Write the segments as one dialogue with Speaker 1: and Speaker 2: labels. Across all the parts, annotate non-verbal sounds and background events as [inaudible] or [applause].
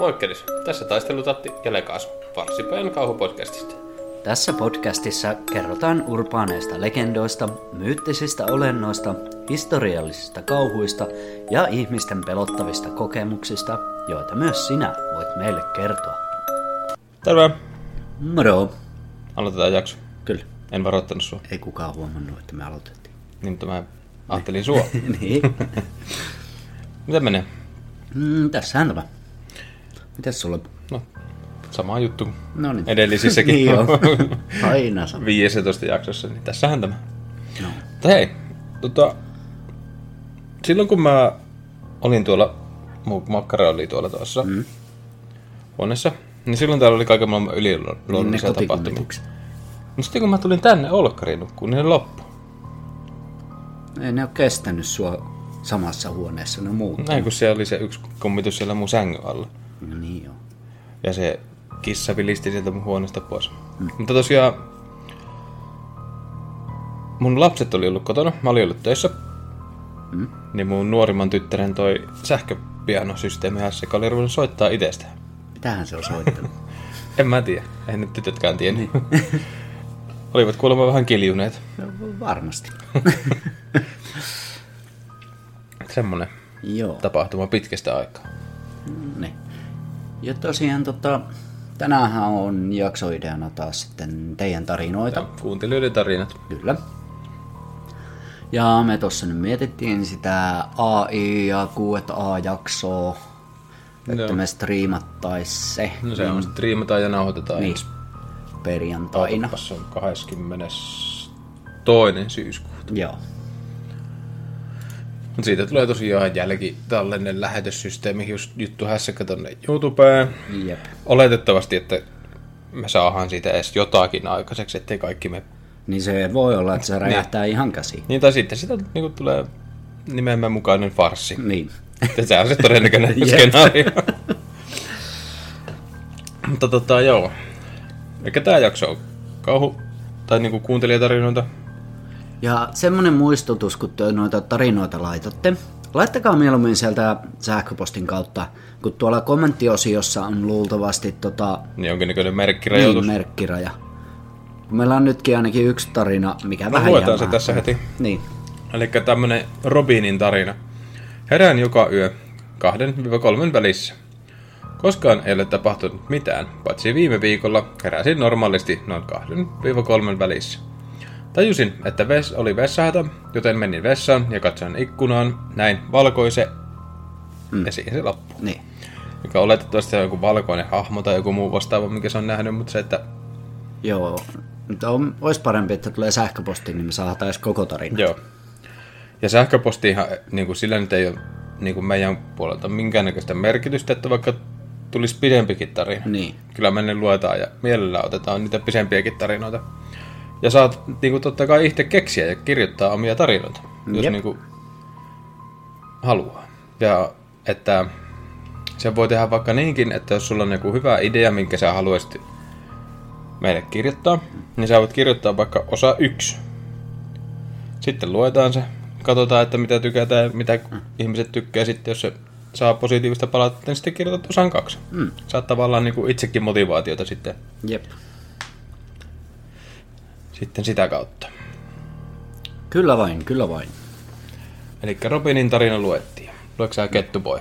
Speaker 1: Moikkelis, tässä taistelutatti ja Lekaasu, Farsipäin kauhupodcastista.
Speaker 2: Tässä podcastissa kerrotaan urbaaneista legendoista, myyttisistä olennoista, historiallisista kauhuista ja ihmisten pelottavista kokemuksista, joita myös sinä voit meille kertoa.
Speaker 1: Terve!
Speaker 2: Moro!
Speaker 1: Aloitetaan jakso.
Speaker 2: Kyllä.
Speaker 1: En varoittanut sua.
Speaker 2: Ei kukaan huomannut, että me aloitettiin.
Speaker 1: Niin, mutta mä ajattelin sua. [laughs]
Speaker 2: niin.
Speaker 1: Miten menee?
Speaker 2: Mm, tässähän tämä. Mitäs sulla?
Speaker 1: No, sama juttu
Speaker 2: No niin.
Speaker 1: edellisissäkin. [laughs]
Speaker 2: niin on. [laughs] Aina sama.
Speaker 1: 15 jaksossa, niin tässähän tämä.
Speaker 2: No.
Speaker 1: Mutta hei, tota, silloin kun mä olin tuolla, mun makkara oli tuolla tuossa mm. huoneessa, niin silloin täällä oli kaiken maailman yliluonnollisia tapahtumia.
Speaker 2: kotikummitukset.
Speaker 1: No sitten kun mä tulin tänne Olkkariin nukkuun, niin ne loppu.
Speaker 2: Ei ne ole kestänyt sua samassa huoneessa, ne muut.
Speaker 1: Näin kun siellä oli se yksi kummitus siellä mun sängyn alla.
Speaker 2: No niin joo.
Speaker 1: Ja se kissa vilisti sieltä mun huoneesta pois. Mm. Mutta tosiaan, mun lapset oli ollut kotona, mä olin ollut töissä.
Speaker 2: Mm.
Speaker 1: Niin mun nuorimman tyttären toi sähköpianosysteemi joka oli ruvennut soittaa itsestä.
Speaker 2: Mitähän se on soittanut? [laughs]
Speaker 1: En mä tiedä, eihän nyt tytötkään tiennyt. [laughs] Olivat kuulemma vähän kiljuneet.
Speaker 2: no, varmasti. [laughs]
Speaker 1: Semmonen
Speaker 2: joo.
Speaker 1: tapahtuma pitkästä aikaa.
Speaker 2: Niin. Ja tosiaan tota, tänäänhän on jaksoideana taas sitten teidän tarinoita.
Speaker 1: Ja kuuntelijoiden tarinat.
Speaker 2: Kyllä. Ja me tuossa nyt mietittiin sitä AI ja Q&A-jaksoa, että
Speaker 1: Joo.
Speaker 2: me striimattais se
Speaker 1: No se on sitten riimataan ja nauhoitetaan
Speaker 2: niin,
Speaker 1: ensi
Speaker 2: perjantaina.
Speaker 1: Se on 22. syyskuuta.
Speaker 2: Joo.
Speaker 1: Mutta siitä tulee tosiaan jälki tällainen lähetyssysteemi, just juttu hässäkkä tonne YouTubeen.
Speaker 2: Jep.
Speaker 1: Oletettavasti, että me saadaan siitä edes jotakin aikaiseksi, ettei kaikki me...
Speaker 2: Niin se voi olla, että se räjähtää ihan käsiin.
Speaker 1: Niin tai sitten sitä niin tulee nimemme mukainen farssi.
Speaker 2: Niin.
Speaker 1: Se on se todennäköinen skenaario. Mutta tota joo. Eikä tää jakso on kauhu tai niinku kuuntelijatarinoita.
Speaker 2: Ja semmonen muistutus, kun te noita tarinoita laitatte. Laittakaa mieluummin sieltä sähköpostin kautta, kun tuolla kommenttiosiossa on luultavasti tota,
Speaker 1: Niin jonkinnäköinen merkkirajoitus.
Speaker 2: niin, merkkiraja. Meillä on nytkin ainakin yksi tarina, mikä
Speaker 1: No,
Speaker 2: vähän
Speaker 1: luetaan se tässä heti.
Speaker 2: Niin.
Speaker 1: Eli tämmönen Robinin tarina. Herään joka yö kahden kolmen välissä. Koskaan ei ole tapahtunut mitään, paitsi viime viikolla heräsin normaalisti noin kahden kolmen välissä. Tajusin, että ves oli vessahätä, joten menin vessaan ja katsoin ikkunaan, näin valkoise, mm. ja siihen se loppui.
Speaker 2: Niin.
Speaker 1: Mikä oletettavasti on joku valkoinen hahmo tai joku muu vastaava, mikä se on nähnyt, mutta se, että
Speaker 2: Joo. Mutta on, olisi parempi, että tulee sähköposti, niin me saadaan edes koko tarina.
Speaker 1: Joo. Ja sähköpostiinhan niin kuin sillä nyt ei ole niin kuin meidän puolelta minkäännäköistä merkitystä, että vaikka tulisi pidempikin tarina.
Speaker 2: Niin.
Speaker 1: Kyllä me ne luetaan ja mielellään otetaan niitä pidempiäkin tarinoita. Ja saat niin kuin totta kai itse keksiä ja kirjoittaa omia tarinoita, jos
Speaker 2: Jep.
Speaker 1: niin kuin haluaa. Ja että se voi tehdä vaikka niinkin, että jos sulla on joku hyvä idea, minkä sä haluaisit meille kirjoittaa, niin sä voit kirjoittaa vaikka osa yksi. Sitten luetaan se, katsotaan, että mitä tykätään ja mitä ihmiset tykkää sitten, jos se saa positiivista palautetta, niin sitten kirjoitat osan kaksi.
Speaker 2: Mm.
Speaker 1: Saat tavallaan niin kuin itsekin motivaatiota sitten,
Speaker 2: Jep.
Speaker 1: Sitten sitä kautta.
Speaker 2: Kyllä vain, kyllä vain.
Speaker 1: Eli Robinin tarina luettiin. Luetko sä Kettuboi?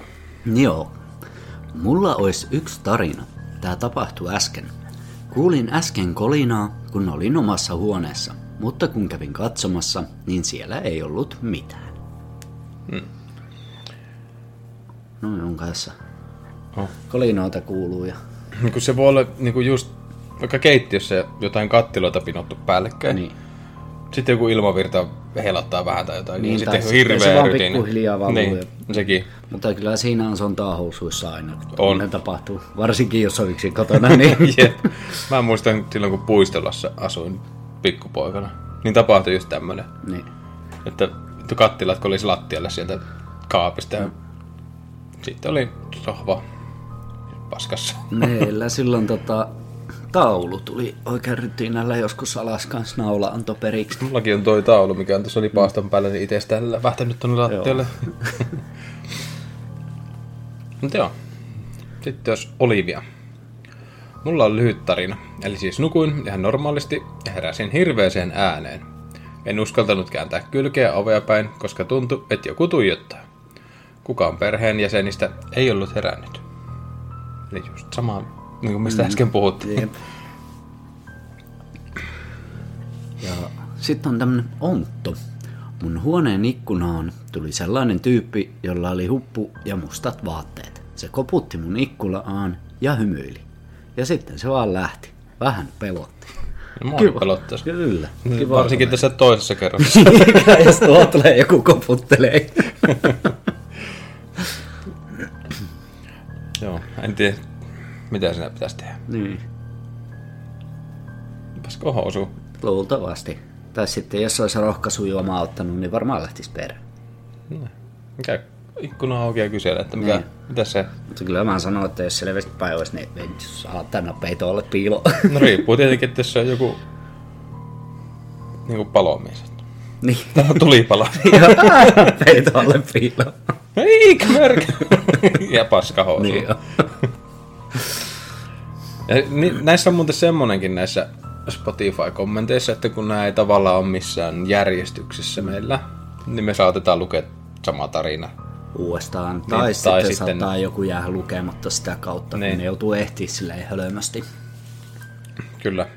Speaker 2: Joo. Mulla olisi yksi tarina. Tää tapahtui äsken. Kuulin äsken kolinaa, kun olin omassa huoneessa, mutta kun kävin katsomassa, niin siellä ei ollut mitään.
Speaker 1: Hmm.
Speaker 2: No minun kanssa.
Speaker 1: Oh.
Speaker 2: Kolinoita kuuluu ja...
Speaker 1: Kun se voi olla niin kuin just vaikka keittiössä jotain kattiloita pinottu päällekkäin.
Speaker 2: Niin.
Speaker 1: Sitten joku ilmavirta helattaa vähän tai jotain.
Speaker 2: Niin,
Speaker 1: Niin,
Speaker 2: tai
Speaker 1: sitten
Speaker 2: sitten
Speaker 1: hirveä
Speaker 2: se vaan pikkuhiljaa valuu
Speaker 1: Niin,
Speaker 2: ja-
Speaker 1: sekin.
Speaker 2: Mutta kyllä siinä on sontaa housuissa aina, kun
Speaker 1: On.
Speaker 2: on. tapahtuu. Varsinkin jos on yksin kotona, niin... [laughs]
Speaker 1: Jep. Mä muistan silloin, kun puistolassa asuin pikkupoikana. Niin tapahtui just tämmönen.
Speaker 2: niin.
Speaker 1: Että kattilat kun olisi lattialla sieltä kaapista. Ja sitten oli sohva paskassa.
Speaker 2: Meillä silloin tota, taulu tuli oikein rytinällä joskus alas kanssa naula antoi periksi.
Speaker 1: Mullakin on toi taulu, mikä on tuossa lipaaston päällä, niin itsestään lähtänyt tonne lattialle. [laughs] Mutta joo. Sitten jos Olivia. Mulla on lyhyt tarina. Eli siis nukuin ihan normaalisti ja heräsin hirveeseen ääneen. En uskaltanut kääntää kylkeä ovea päin, koska tuntui, että joku tuijottaa. Kukaan perheen jäsenistä ei ollut herännyt. Eli just sama, niin kuin mistä äsken puhuttiin.
Speaker 2: Jep. Ja sitten on tämmönen ontto. Mun huoneen ikkunaan tuli sellainen tyyppi, jolla oli huppu ja mustat vaatteet. Se koputti mun ikkunaan ja hymyili. Ja sitten se vaan lähti. Vähän pelotti.
Speaker 1: No, mua pelottaisi.
Speaker 2: Kyllä.
Speaker 1: Niin, Varsinkin tässä toisessa kerroksessa. [laughs]
Speaker 2: jos tuolla tulee joku koputtelee. [laughs]
Speaker 1: Joo, en tiedä, mitä sinä pitäisi tehdä.
Speaker 2: niin,
Speaker 1: Pasko housu.
Speaker 2: luultavasti. Tai sitten jos olisi rohkaisujuomaa ottanut, niin varmaan lähtisi perään.
Speaker 1: Mikä ikkuna auki ja kysellä, että mikä,
Speaker 2: Niin.
Speaker 1: mitä se...
Speaker 2: Mutta kyllä mä sanon, että jos selvästi päin olisi, niin ei saa tänne peitolle piiloon.
Speaker 1: No riippuu tietenkin, että jos se on joku niinku palomies.
Speaker 2: niin. [laughs]
Speaker 1: Tämä tuli palo. [laughs]
Speaker 2: peitolle piiloon.
Speaker 1: Eikä mörkä. [laughs] ja paska housu.
Speaker 2: niin.
Speaker 1: Ja ni- näissä on muuten semmonenkin näissä Spotify-kommenteissa, että kun nämä ei tavallaan ole missään järjestyksessä meillä, niin me saatetaan lukea sama tarina.
Speaker 2: Uudestaan. Tai,
Speaker 1: tai
Speaker 2: tai sitten,
Speaker 1: sitten-
Speaker 2: saattaa joku jäädä lukematta sitä kautta, niin.
Speaker 1: Niin.
Speaker 2: kun ne joutuu ehtiä silleen hölmösti.
Speaker 1: Kyllä.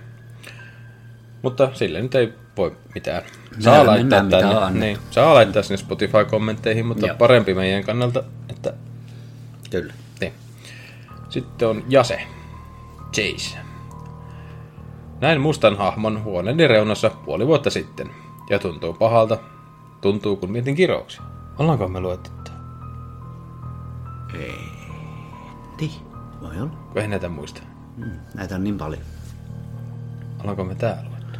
Speaker 1: Mutta sille nyt ei voi mitään. Saa laittaa,
Speaker 2: mitä on
Speaker 1: tänne, niin, saa laittaa sinne Spotify-kommentteihin, mutta
Speaker 2: Joo.
Speaker 1: parempi meidän kannalta, että
Speaker 2: Kyllä.
Speaker 1: niin. Sitten on Jase. Chase. Näin mustan hahmon huoneeni reunassa puoli vuotta sitten. Ja tuntuu pahalta. Tuntuu, kun mietin kirouksia. Ollaanko me luettu tää?
Speaker 2: Niin, voi olla.
Speaker 1: Kun ei näitä muista.
Speaker 2: Mm, näitä on niin paljon.
Speaker 1: Ollaanko me tää luettu?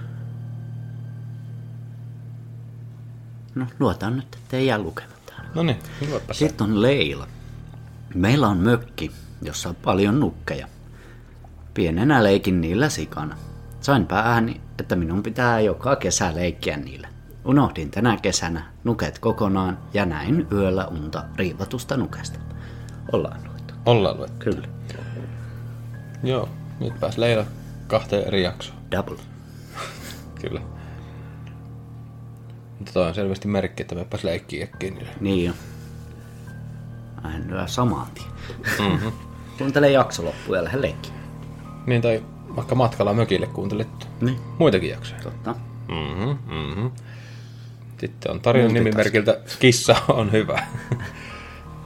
Speaker 2: No, luotaan nyt, ettei jää lukematta.
Speaker 1: No niin.
Speaker 2: Sitten on Leila. Meillä on mökki, jossa on paljon nukkeja. Pienenä leikin niillä sikana. Sain päähäni, että minun pitää joka kesä leikkiä niillä. Unohdin tänä kesänä nuket kokonaan ja näin yöllä unta riivatusta nukesta. Ollaan luettu.
Speaker 1: Ollaan luettu.
Speaker 2: Kyllä.
Speaker 1: Joo, nyt pääs Leila kahteen eri jaksoon.
Speaker 2: Double. [laughs]
Speaker 1: Kyllä. Mutta toi on selvästi merkki, että mepäs leikkiä äkkiä niille.
Speaker 2: Niin jo. Aina samaan tien. Mm-hmm. [laughs] Kuuntele jakso loppuun ja lähde leikkiin.
Speaker 1: Niin, tai vaikka matkalla mökille kuuntelet
Speaker 2: Niin.
Speaker 1: muitakin jaksoja.
Speaker 2: Totta.
Speaker 1: Mhm, mhm. Sitten on tarinan nimimerkiltä Kissa on hyvä.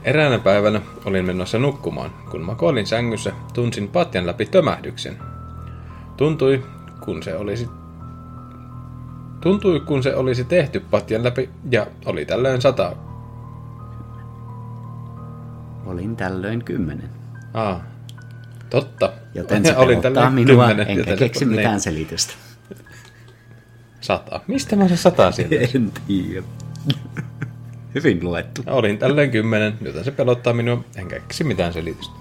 Speaker 1: Eräänä päivänä olin menossa nukkumaan. Kun makoilin sängyssä, tunsin patjan läpi tömähdyksen. Tuntui, kun se olisi Tuntui, kun se olisi tehty patjan läpi ja oli tällöin sata.
Speaker 2: Olin tällöin kymmenen.
Speaker 1: Aa, totta.
Speaker 2: Joten se [laughs]
Speaker 1: Olin
Speaker 2: pelottaa minua,
Speaker 1: kymmenen,
Speaker 2: enkä
Speaker 1: joten
Speaker 2: keksi mitään
Speaker 1: niin,
Speaker 2: selitystä.
Speaker 1: Sata. Mistä mä se sata sieltä? [laughs]
Speaker 2: En tiedä. Hyvin luettu.
Speaker 1: Olin tällöin kymmenen, joten se pelottaa minua, enkä keksi mitään selitystä.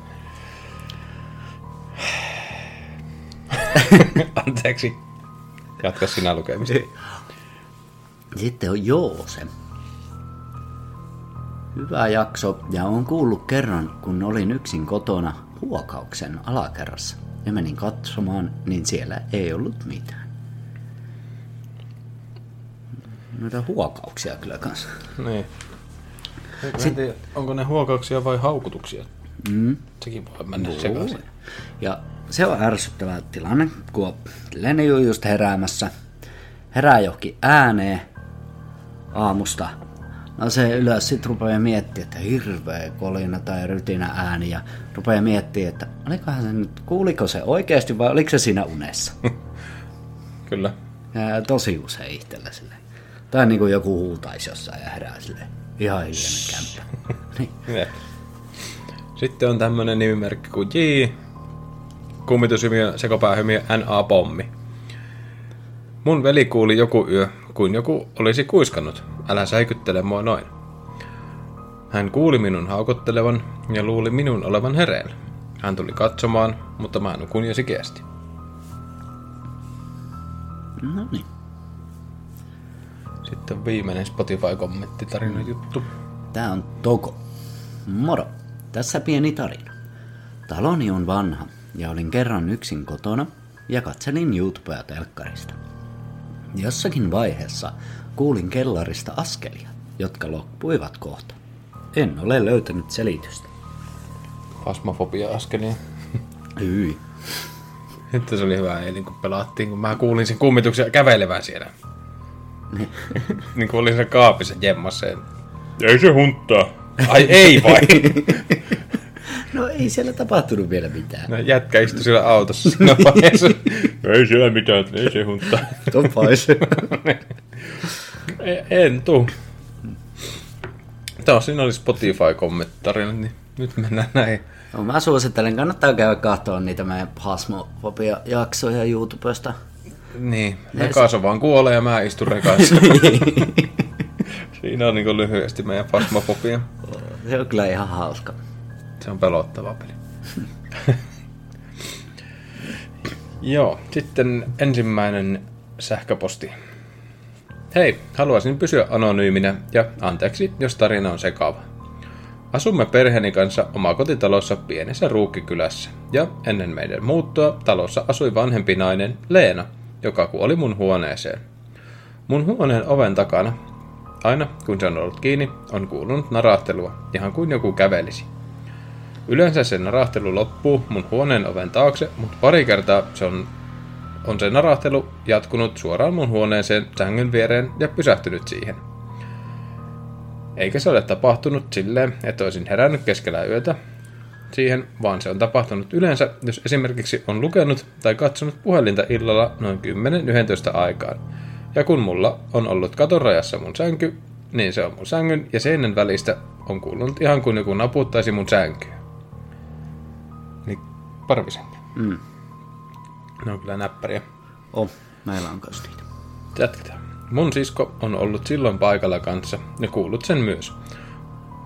Speaker 1: [laughs] Anteeksi. Jatka sinä lukemista.
Speaker 2: Sitten on Joose. Hyvä jakso, ja on kuullut kerran, kun olin yksin kotona huokauksen alakerrassa. Ja menin katsomaan, niin siellä ei ollut mitään. Noita huokauksia kyllä kanssa.
Speaker 1: Niin. En tiedä, onko ne huokauksia vai haukutuksia?
Speaker 2: Mm.
Speaker 1: Sekin voi mennä sekaisin.
Speaker 2: Ja se on ärsyttävä tilanne, kun Lenny on just heräämässä. Herää johonkin ääneen aamusta. No se ylös sit rupeaa miettimään, että hirveä kolina tai rytinä ääni ja rupeaa miettimään, että olikohan se nyt, kuuliko se oikeasti vai oliko se siinä unessa? [laughs]
Speaker 1: Kyllä.
Speaker 2: Ja tosi usein itsellä silleen. Tai niin kuin joku huutaisi jossain ja herää silleen. Ihan hiljainen kämppä. [laughs] niin.
Speaker 1: Sitten on tämmönen nimimerkki kuin J. Kummitushymiö, sekopäähymiö, NA Pommi. Mun veli kuuli joku yö, kun joku olisi kuiskannut. Älä säikyttele mua noin. Hän kuuli minun haukottelevan ja luuli minun olevan hereillä. Hän tuli katsomaan, mutta mä nukun jo sikeästi.
Speaker 2: No niin.
Speaker 1: Sitten viimeinen Spotify-kommenttitarina juttu.
Speaker 2: Tää on Togo. Moro. Tässä pieni tarina. Taloni on vanha ja olin kerran yksin kotona ja katselin YouTubea telkkarista. Jossakin vaiheessa kuulin kellarista askelia, jotka loppuivat kohta. En ole löytänyt selitystä.
Speaker 1: Fasmofobia askelia.
Speaker 2: Hyi.
Speaker 1: Että se oli hyvä eilen, kun pelattiin, kun mä kuulin sen kummituksen kävelevän siellä. niin kuin olin sen kaapissa jemmassa. Ei se hunttaa. Ai ei vai? [laughs]
Speaker 2: No ei siellä tapahtunut vielä mitään.
Speaker 1: No, jätkä istui siellä autossa siinä vaiheessa. [laughs] ei siellä mitään, ei se hunttaa. [laughs]
Speaker 2: Topais.
Speaker 1: E- en tuu. Taas siinä oli Spotify-kommentarina, niin nyt mennään näin.
Speaker 2: No, mä suosittelen, kannattaa käydä katsoa niitä meidän Phasmophobia-jaksoja YouTubesta.
Speaker 1: Niin, Rekas vaan kuolee ja mä istun rekassa. [laughs] Siinä on niin lyhyesti meidän fasmofobia.
Speaker 2: Se on kyllä ihan hauska.
Speaker 1: Se on pelottava peli. [laughs] Joo, sitten ensimmäinen sähköposti. Hei, haluaisin pysyä anonyyminä ja anteeksi, jos tarina on sekava. Asumme perheeni kanssa omakotitalossa pienessä ruukkikylässä, ja ennen meidän muuttoa talossa asui vanhempi nainen, Leena, joka kuoli mun huoneeseen. Mun huoneen oven takana, aina kun se on ollut kiinni, on kuulunut narahtelua, ihan kuin joku kävelisi. Yleensä se narahtelu loppuu mun huoneen oven taakse, mutta pari kertaa se on, on se narahtelu jatkunut suoraan mun huoneeseen sängyn viereen ja pysähtynyt siihen. Eikä se ole tapahtunut silleen, että olisin herännyt keskellä yötä siihen, vaan se on tapahtunut yleensä, jos esimerkiksi on lukenut tai katsonut puhelinta illalla noin 10-11 aikaan. Ja kun mulla on ollut katon rajassa mun sänky, niin se on mun sängyn ja seinän välistä on kuulunut ihan kuin joku naputtaisi mun sänkyä. Parvisänky.
Speaker 2: Mm.
Speaker 1: Ne on kyllä näppäriä.
Speaker 2: Oh, meillä on kanssa niitä.
Speaker 1: Jatketaan. Mun sisko on ollut silloin paikalla kanssa ja kuullut sen myös.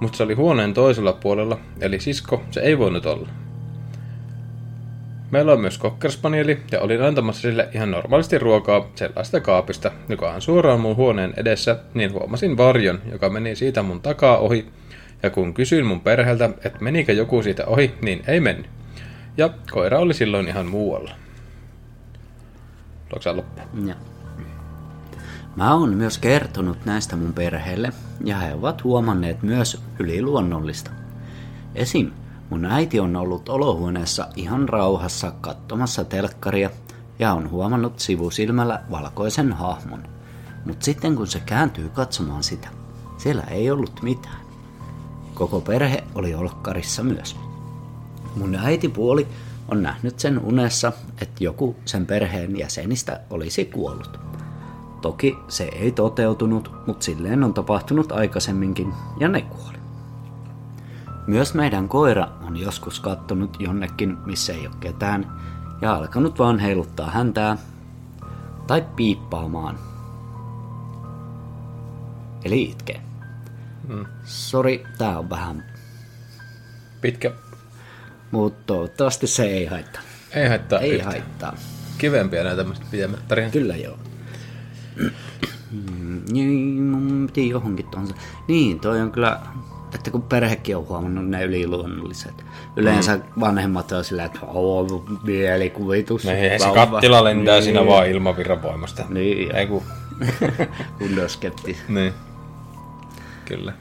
Speaker 1: Mutta se oli huoneen toisella puolella, eli sisko se ei voinut olla. Meillä on myös kokkerspanieli ja olin antamassa sille ihan normaalisti ruokaa sellaista kaapista, joka on suoraan mun huoneen edessä, niin huomasin varjon, joka meni siitä mun takaa ohi. Ja kun kysyin mun perheeltä, että menikö joku siitä ohi, niin ei mennyt. Ja koira oli silloin ihan muualla. Luoksaa loppu.
Speaker 2: Ja. Mä oon myös kertonut näistä mun perheelle, ja he ovat huomanneet myös yliluonnollista. Esim. mun äiti on ollut olohuoneessa ihan rauhassa katsomassa telkkaria ja on huomannut sivusilmällä valkoisen hahmon. Mut sitten kun se kääntyy katsomaan sitä, siellä ei ollut mitään. Koko perhe oli olkkarissa myös. Mun äitipuoli on nähnyt sen unessa, että joku sen perheen jäsenistä olisi kuollut. Toki se ei toteutunut, mutta silleen on tapahtunut aikaisemminkin ja ne kuoli. Myös meidän koira on joskus kattonut jonnekin, missä ei ole ketään, ja alkanut vaan heiluttaa häntää tai piippaamaan. Eli itkee.
Speaker 1: Mm.
Speaker 2: Sori, tää on vähän,
Speaker 1: Pitkä.
Speaker 2: Mutta toivottavasti se ei haittaa.
Speaker 1: Ei haittaa
Speaker 2: Ei
Speaker 1: yhtään.
Speaker 2: haittaa.
Speaker 1: Kivempiä nämä tämmöiset pidemmät tarinat.
Speaker 2: Kyllä joo. Niin, mun piti johonkin tuohon. Niin, toi on kyllä, että kun perhekin on huomannut ne yliluonnolliset. Yleensä mm. vanhemmat on sillä, että oo, mielikuvitus.
Speaker 1: Ei, se
Speaker 2: vauva."
Speaker 1: kattila lentää
Speaker 2: niin.
Speaker 1: siinä vaan ilmavirran voimasta.
Speaker 2: Niin,
Speaker 1: Ei kun... [laughs]
Speaker 2: kun skepti.
Speaker 1: niin. Kyllä.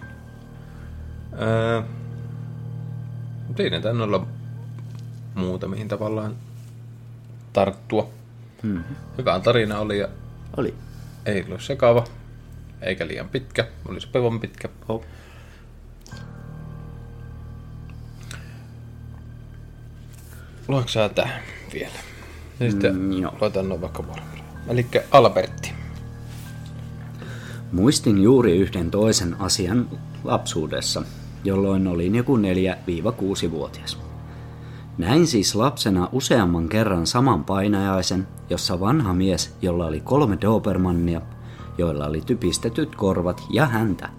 Speaker 1: Öö, siinä tainnut olla muuta, mihin tavallaan tarttua.
Speaker 2: Hmm.
Speaker 1: Hyvä tarina oli ja
Speaker 2: Oli.
Speaker 1: ei ollut sekava, eikä liian pitkä. Oli sopivan pitkä.
Speaker 2: Oh.
Speaker 1: Luetko sä tähän vielä? Ja sitten
Speaker 2: Mm,
Speaker 1: mm,
Speaker 2: joo.
Speaker 1: luetaan noin vaikka vuorolla. Eli Albertti.
Speaker 2: Muistin juuri yhden toisen asian lapsuudessa, jolloin olin joku 4-6-vuotias. Näin siis lapsena useamman kerran saman painajaisen, jossa vanha mies, jolla oli kolme Dobermannia, joilla oli typistetyt korvat ja häntä,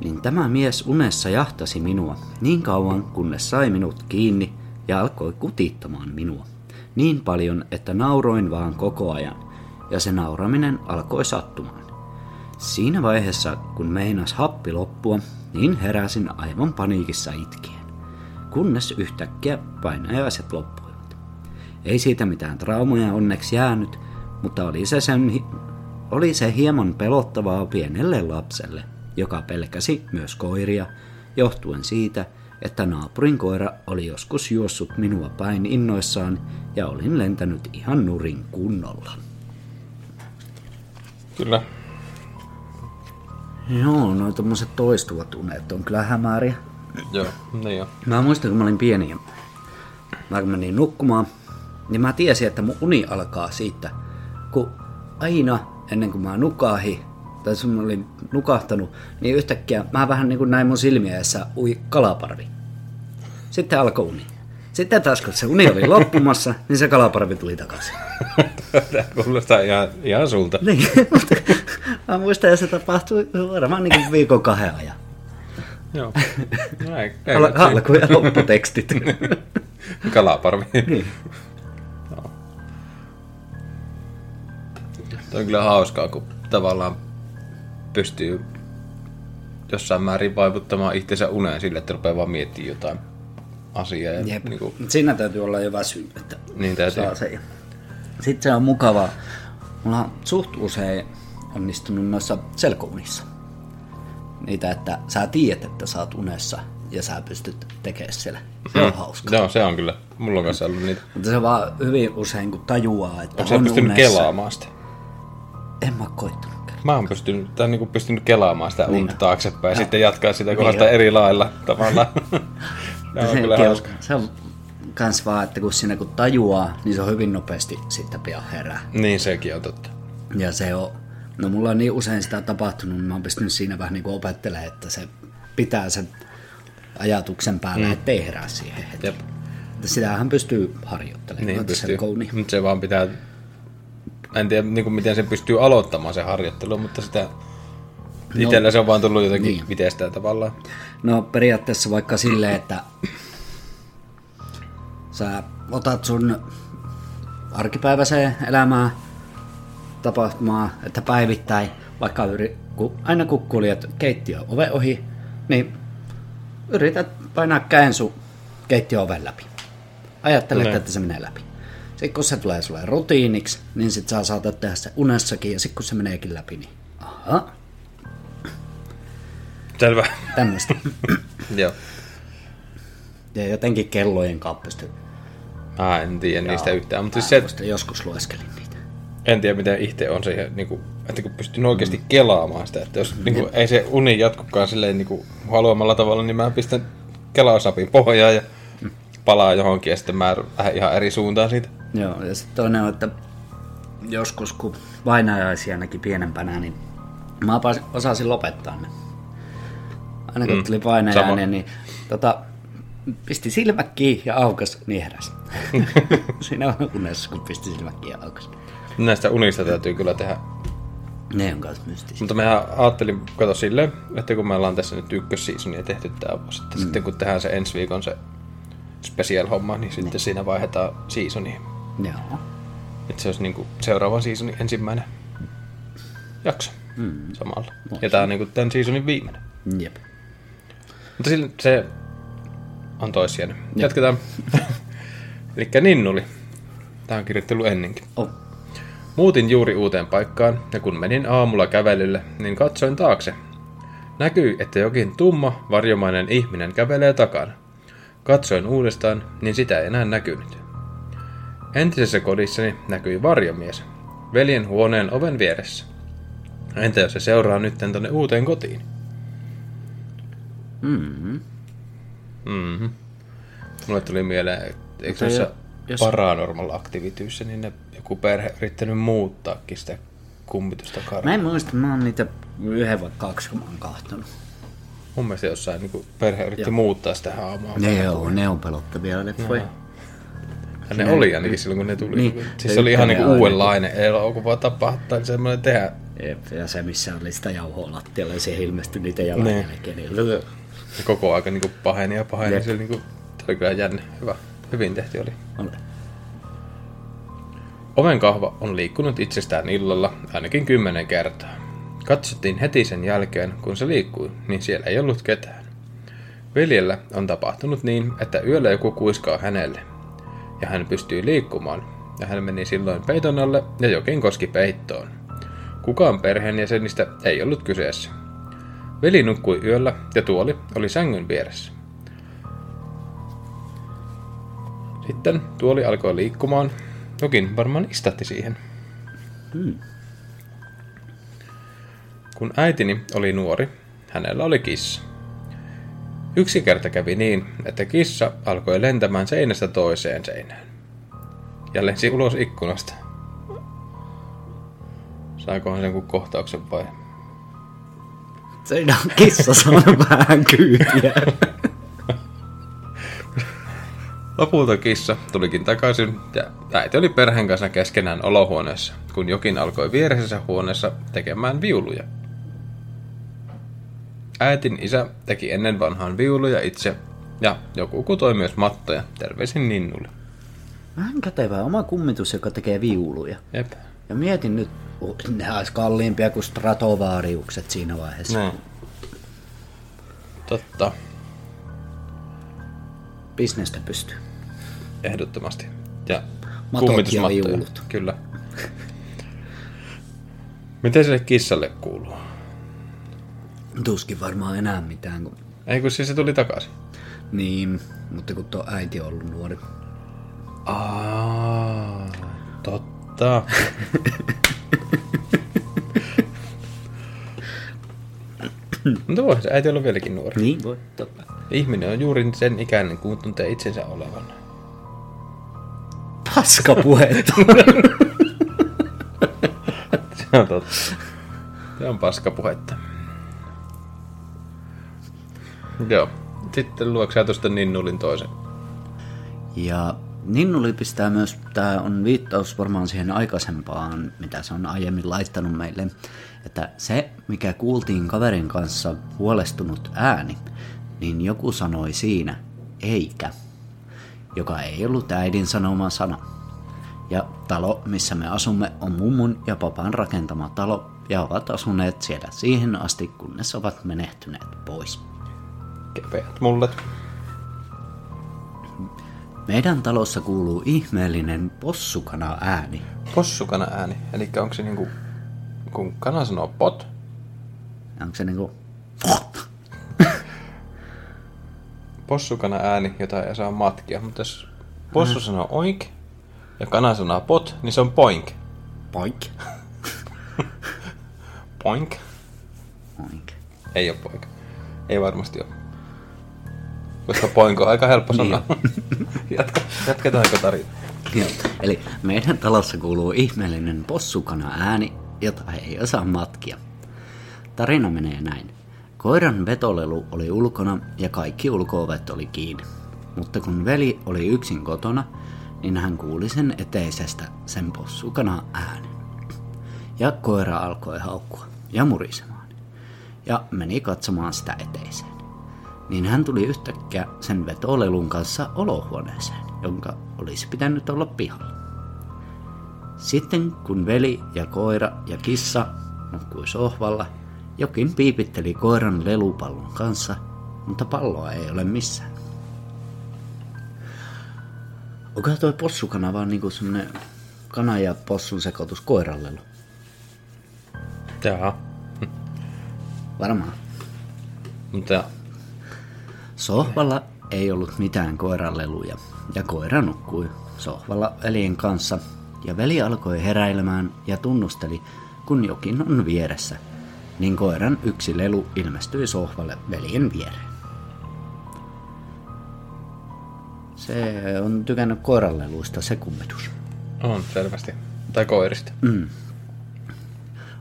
Speaker 2: niin tämä mies unessa jahtasi minua niin kauan, kunnes sai minut kiinni ja alkoi kutittamaan minua. Niin paljon, että nauroin vaan koko ajan, ja se nauraminen alkoi sattumaan. Siinä vaiheessa, kun meinas happi loppua, niin heräsin aivan paniikissa itkien. Kunnes yhtäkkiä painajaiset loppuivat. Ei siitä mitään traumoja onneksi jäänyt, mutta oli se, sen, oli se hieman pelottavaa pienelle lapselle, joka pelkäsi myös koiria, johtuen siitä, että naapurin koira oli joskus juossut minua päin innoissaan ja olin lentänyt ihan nurin kunnolla.
Speaker 1: Kyllä.
Speaker 2: Joo, noin tommoset toistuvat unet on kyllä hämäriä.
Speaker 1: Joo, niin jo.
Speaker 2: Mä muistan, kun mä olin pieni ja mä kun menin nukkumaan, niin mä tiesin, että mun uni alkaa siitä, kun aina ennen kuin mä nukahin, tai sun olin nukahtanut, niin yhtäkkiä mä vähän niin kuin näin mun silmiä edessä ui kalaparvi. Sitten alkoi uni. Sitten taas kun se uni oli [laughs] loppumassa, niin se kalaparvi tuli takaisin.
Speaker 1: Tämä kuulostaa ihan, ihan sulta.
Speaker 2: Niin, [laughs] mutta mä muistan, että se tapahtui varmaan niin kuin viikon kahden ajan.
Speaker 1: Joo. No ei,
Speaker 2: Al- alku- ja lopputekstit. [laughs]
Speaker 1: Kalaparvi.
Speaker 2: niin.
Speaker 1: Tuo on kyllä hauskaa, kun tavallaan pystyy jossain määrin vaikuttamaan itsensä uneen sille, että rupeaa vaan miettimään jotain asiaa. Ja
Speaker 2: Jep.
Speaker 1: Niin kuin,
Speaker 2: Siinä täytyy olla jo väsy, että
Speaker 1: Niin täytyy.
Speaker 2: saa se. Sitten se on mukavaa. Mulla on suht usein onnistunut noissa selkounissa. Niitä, että sä tiedät, että sä oot unessa ja sä pystyt tekemään siellä. Se on hauska.
Speaker 1: Joo, se on kyllä. Mulla on kanssa ollut niitä.
Speaker 2: Mutta se vaan hyvin usein, kun tajuaa, että
Speaker 1: Onko
Speaker 2: on
Speaker 1: pystynyt
Speaker 2: unessa.
Speaker 1: kelaamaan sitä?
Speaker 2: En mä koittanut.
Speaker 1: Mä oon pystynyt, tai niin pystynyt kelaamaan sitä
Speaker 2: Niin.
Speaker 1: unta taaksepäin ja sitten jatkaa sitä
Speaker 2: Niin
Speaker 1: kohdasta
Speaker 2: jo.
Speaker 1: eri lailla tavallaan. [laughs] Tämä on
Speaker 2: se,
Speaker 1: kyllä hauska.
Speaker 2: se on kans vaan, että kun siinä kun tajuaa, niin se on hyvin nopeasti sitten pian herää.
Speaker 1: Niin sekin on totta.
Speaker 2: Ja se on, no mulla on niin usein sitä tapahtunut, niin mä oon pystynyt siinä vähän niin kuin opettelemaan, että se pitää sen ajatuksen päällä, mm. ettei herää siihen heti.
Speaker 1: Jep.
Speaker 2: Että sitähän pystyy harjoittelemaan.
Speaker 1: Niin pystyy. Mutta se vaan pitää... En tiedä niin kuin miten se pystyy aloittamaan se harjoittelu, mutta sitä... Itellä se on vaan tullut jotenkin
Speaker 2: niin.
Speaker 1: itsestään tavallaan.
Speaker 2: No periaatteessa vaikka silleen, että sä otat sun arkipäiväiseen elämään tapahtumaa, että päivittäin, vaikka yri, kun, aina kun kuljet keittiön oven ohi, niin yrität painaa käen sun keittiön oven läpi. Ajattelet,
Speaker 1: Ne.
Speaker 2: että se menee läpi. Sitten kun se tulee sulle rutiiniksi, niin sit sä saatat tehdä se unessakin, ja sitten kun se meneekin läpi, niin aha,
Speaker 1: Selvä.
Speaker 2: tämmöistä. [laughs]
Speaker 1: Joo.
Speaker 2: Ja jotenkin kellojen pystyy.
Speaker 1: Mä en tiedä niistä yhtään, mutta siis se,
Speaker 2: joskus lueskelin niitä.
Speaker 1: En tiedä miten itse on se, niin kuin, että kun pystyy oikeasti kelaamaan sitä, että jos niin kuin, ei se uni jatkukaan silleen niin kuin, haluamalla tavalla, niin mä pistän kelausapin pohjaan ja palaa johonkin ja sitten mä lähden ihan eri suuntaan siitä.
Speaker 2: Joo, ja sitten toinen on, että joskus kun vainajaisia näki pienempänä, niin mä osasin lopettaa ne. Aina kun
Speaker 1: Mm,
Speaker 2: tuli
Speaker 1: sama.
Speaker 2: painajainen, niin tota, pisti silmät kiinni ja aukas, niin heräsi. [laughs] Siinä on unessa, kun pisti silmät kiinni ja aukas.
Speaker 1: Näistä unista täytyy kyllä tehdä.
Speaker 2: Ne on kanssa mystisiä.
Speaker 1: Mutta mehän ajattelin, kato silleen, että kun me ollaan tässä nyt ykkössiisonia tehty tää vuosi, että mm. sitten kun tehdään se ensi viikon se special homma, niin sitten siinä vaihdetaan seasoniin.
Speaker 2: Joo.
Speaker 1: Että se olisi niinku seuraavan seasonin ensimmäinen jakso mm. samalla. Ja tää on niinku tämän seasonin viimeinen.
Speaker 2: Jep.
Speaker 1: Mutta sillä se on toissijainen. Jatketaan. [laughs] Eli Ninnuli. Tämä on kirjoittelu ennenkin.
Speaker 2: Oh.
Speaker 1: Muutin juuri uuteen paikkaan, ja kun menin aamulla kävelylle, niin katsoin taakse. Näkyi, että jokin tumma, varjomainen ihminen kävelee takana. Katsoin uudestaan, niin sitä ei enää näkynyt. Entisessä kodissani näkyi varjomies, veljen huoneen oven vieressä. Entä jos se seuraa nyt tonne uuteen kotiin?
Speaker 2: Mm-hmm.
Speaker 1: Mhm. Mulle tuli mieleen, että eikö noissa
Speaker 2: jos-
Speaker 1: paranormal activityissä, niin ne joku perhe yrittänyt muuttaakin sitä kummitusta
Speaker 2: Mä
Speaker 1: karvaa.
Speaker 2: en muista, mä oon niitä yhden vai kaksi, kun mä oon kahtonut.
Speaker 1: Mun mielestä jossain niin perhe yritti muuttaa sitä haamaa.
Speaker 2: Ne joo, ne on pelottavia leffoja.
Speaker 1: Ja ne oli ainakin silloin, kun ne tuli.
Speaker 2: Niin.
Speaker 1: Niin. Siis se oli ihan niinku
Speaker 2: ainakin.
Speaker 1: uudenlainen elokuva tapa tai semmoinen tehdä.
Speaker 2: Jep, ja se, missä oli sitä jauhoa lattialla ja siihen ilmestyi niitä jalanjälkeä. Niin. Niin.
Speaker 1: Ja koko aika niinku paheni ja paheni. Se oli, niinku, se oli kyllä jänne. Hyvä. Hyvin tehty oli.
Speaker 2: Oli.
Speaker 1: Oven kahva on liikkunut itsestään illalla ainakin kymmenen kertaa. Katsottiin heti sen jälkeen, kun se liikkui, niin siellä ei ollut ketään. Veljellä on tapahtunut niin, että yöllä joku kuiskaa hänelle, ja hän pystyy liikkumaan, ja hän meni silloin peiton alle ja jokin koski peittoon. Kukaan perheenjäsenistä ei ollut kyseessä. Veli nukkui yöllä ja tuoli oli sängyn vieressä. Sitten tuoli alkoi liikkumaan. Jokin varmaan istatti siihen.
Speaker 2: Hmm.
Speaker 1: Kun äitini oli nuori, hänellä oli kissa. Yksi kerta kävi niin, että kissa alkoi lentämään seinästä toiseen seinään. Ja lensi ulos ikkunasta. Saikohan sen jonkun kohtauksen vai?
Speaker 2: Siinä on kissa saanut vähän kyytiä. [laughs]
Speaker 1: Lopulta kissa tulikin takaisin ja äiti oli perheen kanssa keskenään olohuoneessa, kun jokin alkoi vieressänsä huoneessa tekemään viuluja. Äitin isä teki ennen vanhaan viuluja itse ja joku kutoi myös mattoja, terveisin Ninnulle.
Speaker 2: Vähän kätevä oma kummitus, joka tekee viuluja.
Speaker 1: Jep.
Speaker 2: Ja mietin nyt, ne olisi kalliimpia kuin Stratovaariukset siinä vaiheessa.
Speaker 1: Näin. Totta,
Speaker 2: Bisnestä pystyy.
Speaker 1: Ehdottomasti. Ja
Speaker 2: Matot
Speaker 1: kummitusmattoja.
Speaker 2: ja viulut.
Speaker 1: Kyllä. Miten sille kissalle kuuluu?
Speaker 2: Tuskin varmaan enää mitään. Kun...
Speaker 1: Ei kun siis se tuli takaisin.
Speaker 2: Niin, mutta kun tuo äiti on ollut nuori.
Speaker 1: Aa, totta. [laughs] Mutta voi se äiti olla vieläkin nuori.
Speaker 2: Niin voi, totta.
Speaker 1: Ihminen on juuri sen ikäinen, kun tuntee itsensä olevan.
Speaker 2: Paskapuhetta. [laughs]
Speaker 1: Se on totta. Se on paskapuhetta. Joo. Sitten luokse sä tuosta Ninnulin toisen.
Speaker 2: Ja Ninnuli pistää myös, tämä on viittaus varmaan siihen aikaisempaan, mitä se on aiemmin laittanut meille, että se, mikä kuultiin kaverin kanssa huolestunut ääni, niin joku sanoi siinä, eikä, joka ei ollut äidin sanoma sana. Ja talo, missä me asumme, on mummun ja papan rakentama talo, ja ovat asuneet siellä siihen asti, kunnes ovat menehtyneet pois.
Speaker 1: Kepeät mullet.
Speaker 2: Meidän talossa kuuluu ihmeellinen possukana ääni.
Speaker 1: Possukana ääni. Eli onko se niinku, kun kana sanoo pot,
Speaker 2: Onko se niinku...
Speaker 1: possukana ääni, jota ei saa matkia. Mutta jos possu sanoo oink ja kana sanoo pot, niin se on poink.
Speaker 2: Poik.
Speaker 1: Poink. [laughs]
Speaker 2: Oink.
Speaker 1: Ei ole poika. Ei varmasti ole. Koska poink on aika helppo sanoa. [laughs] Jatka, jatketaanko tarina?
Speaker 2: Joo. Eli meidän talossa kuuluu ihmeellinen possukana ääni, jota ei osaa matkia. Tarina menee näin. Koiran vetolelu oli ulkona ja kaikki ulkoovet oli kiinni. Mutta kun veli oli yksin kotona, niin hän kuuli sen eteisestä sen possukana äänen. Ja koira alkoi haukkua ja murisemaan. Ja meni katsomaan sitä eteiseen. Niin hän tuli yhtäkkiä sen vetolelun kanssa olohuoneeseen, jonka olisi pitänyt olla pihalla. Sitten kun veli ja koira ja kissa nukkui sohvalla, jokin piipitteli koiran lelupallon kanssa, mutta palloa ei ole missään. Onko toi possukana vaan niinku semmonen kana ja possun sekoitus koiran lelu?
Speaker 1: Jaa.
Speaker 2: Varmaan.
Speaker 1: Mutta
Speaker 2: Sohvalla ei ollut mitään koiranleluja, ja koira nukkui sohvalla veljen kanssa, ja veli alkoi heräilemään ja tunnusteli, kun jokin on vieressä, niin koiran yksi lelu ilmestyi sohvalle veljen viereen. Se on tykännyt koiranleluista se kummitus.
Speaker 1: on selvästi. Tai koirista.
Speaker 2: Mm.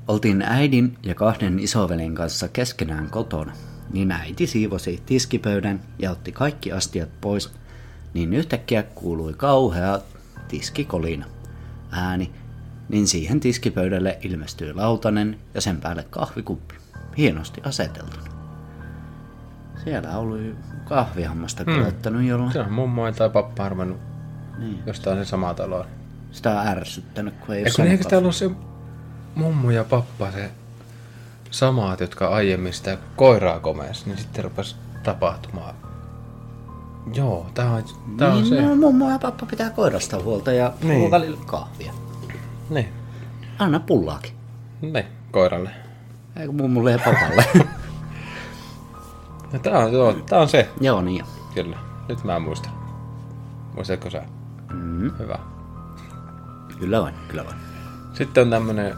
Speaker 2: Oltiin äidin ja kahden isovelin kanssa keskenään kotona, niin äiti siivosi tiskipöydän ja otti kaikki astiat pois, niin yhtäkkiä kuului kauhea tiskikolina. Ääni, niin siihen tiskipöydälle ilmestyi lautanen ja sen päälle kahvikuppi, hienosti aseteltuna. Siellä oli kahvihammasta kuljettanut jollain.
Speaker 1: Se on mummo tai pappa arvannut
Speaker 2: Niin.
Speaker 1: jostain se sama talo.
Speaker 2: Sitä on ärsyttänyt, kun ei
Speaker 1: Ja
Speaker 2: ole
Speaker 1: eikö täällä ole se mummo ja pappa se samaat, jotka aiemmin sitä koiraa komeessa, niin sitten rupes tapahtumaa. Joo, tää on, tää on
Speaker 2: niin,
Speaker 1: se.
Speaker 2: No, mummo ja pappa pitää koirasta huolta ja
Speaker 1: Niin.
Speaker 2: niin. välillä kahvia.
Speaker 1: Niin,
Speaker 2: Anna pullaakin.
Speaker 1: niin, koiralle.
Speaker 2: Eikö mummulle ja papalle?
Speaker 1: Ja [laughs] tää on, joo, tää on se.
Speaker 2: Joo, niin jo.
Speaker 1: Kyllä. Nyt mä muistan. Muistatko sä?
Speaker 2: Mm.
Speaker 1: Hyvä.
Speaker 2: Kyllä vain, kyllä vain.
Speaker 1: Sitten on tämmönen...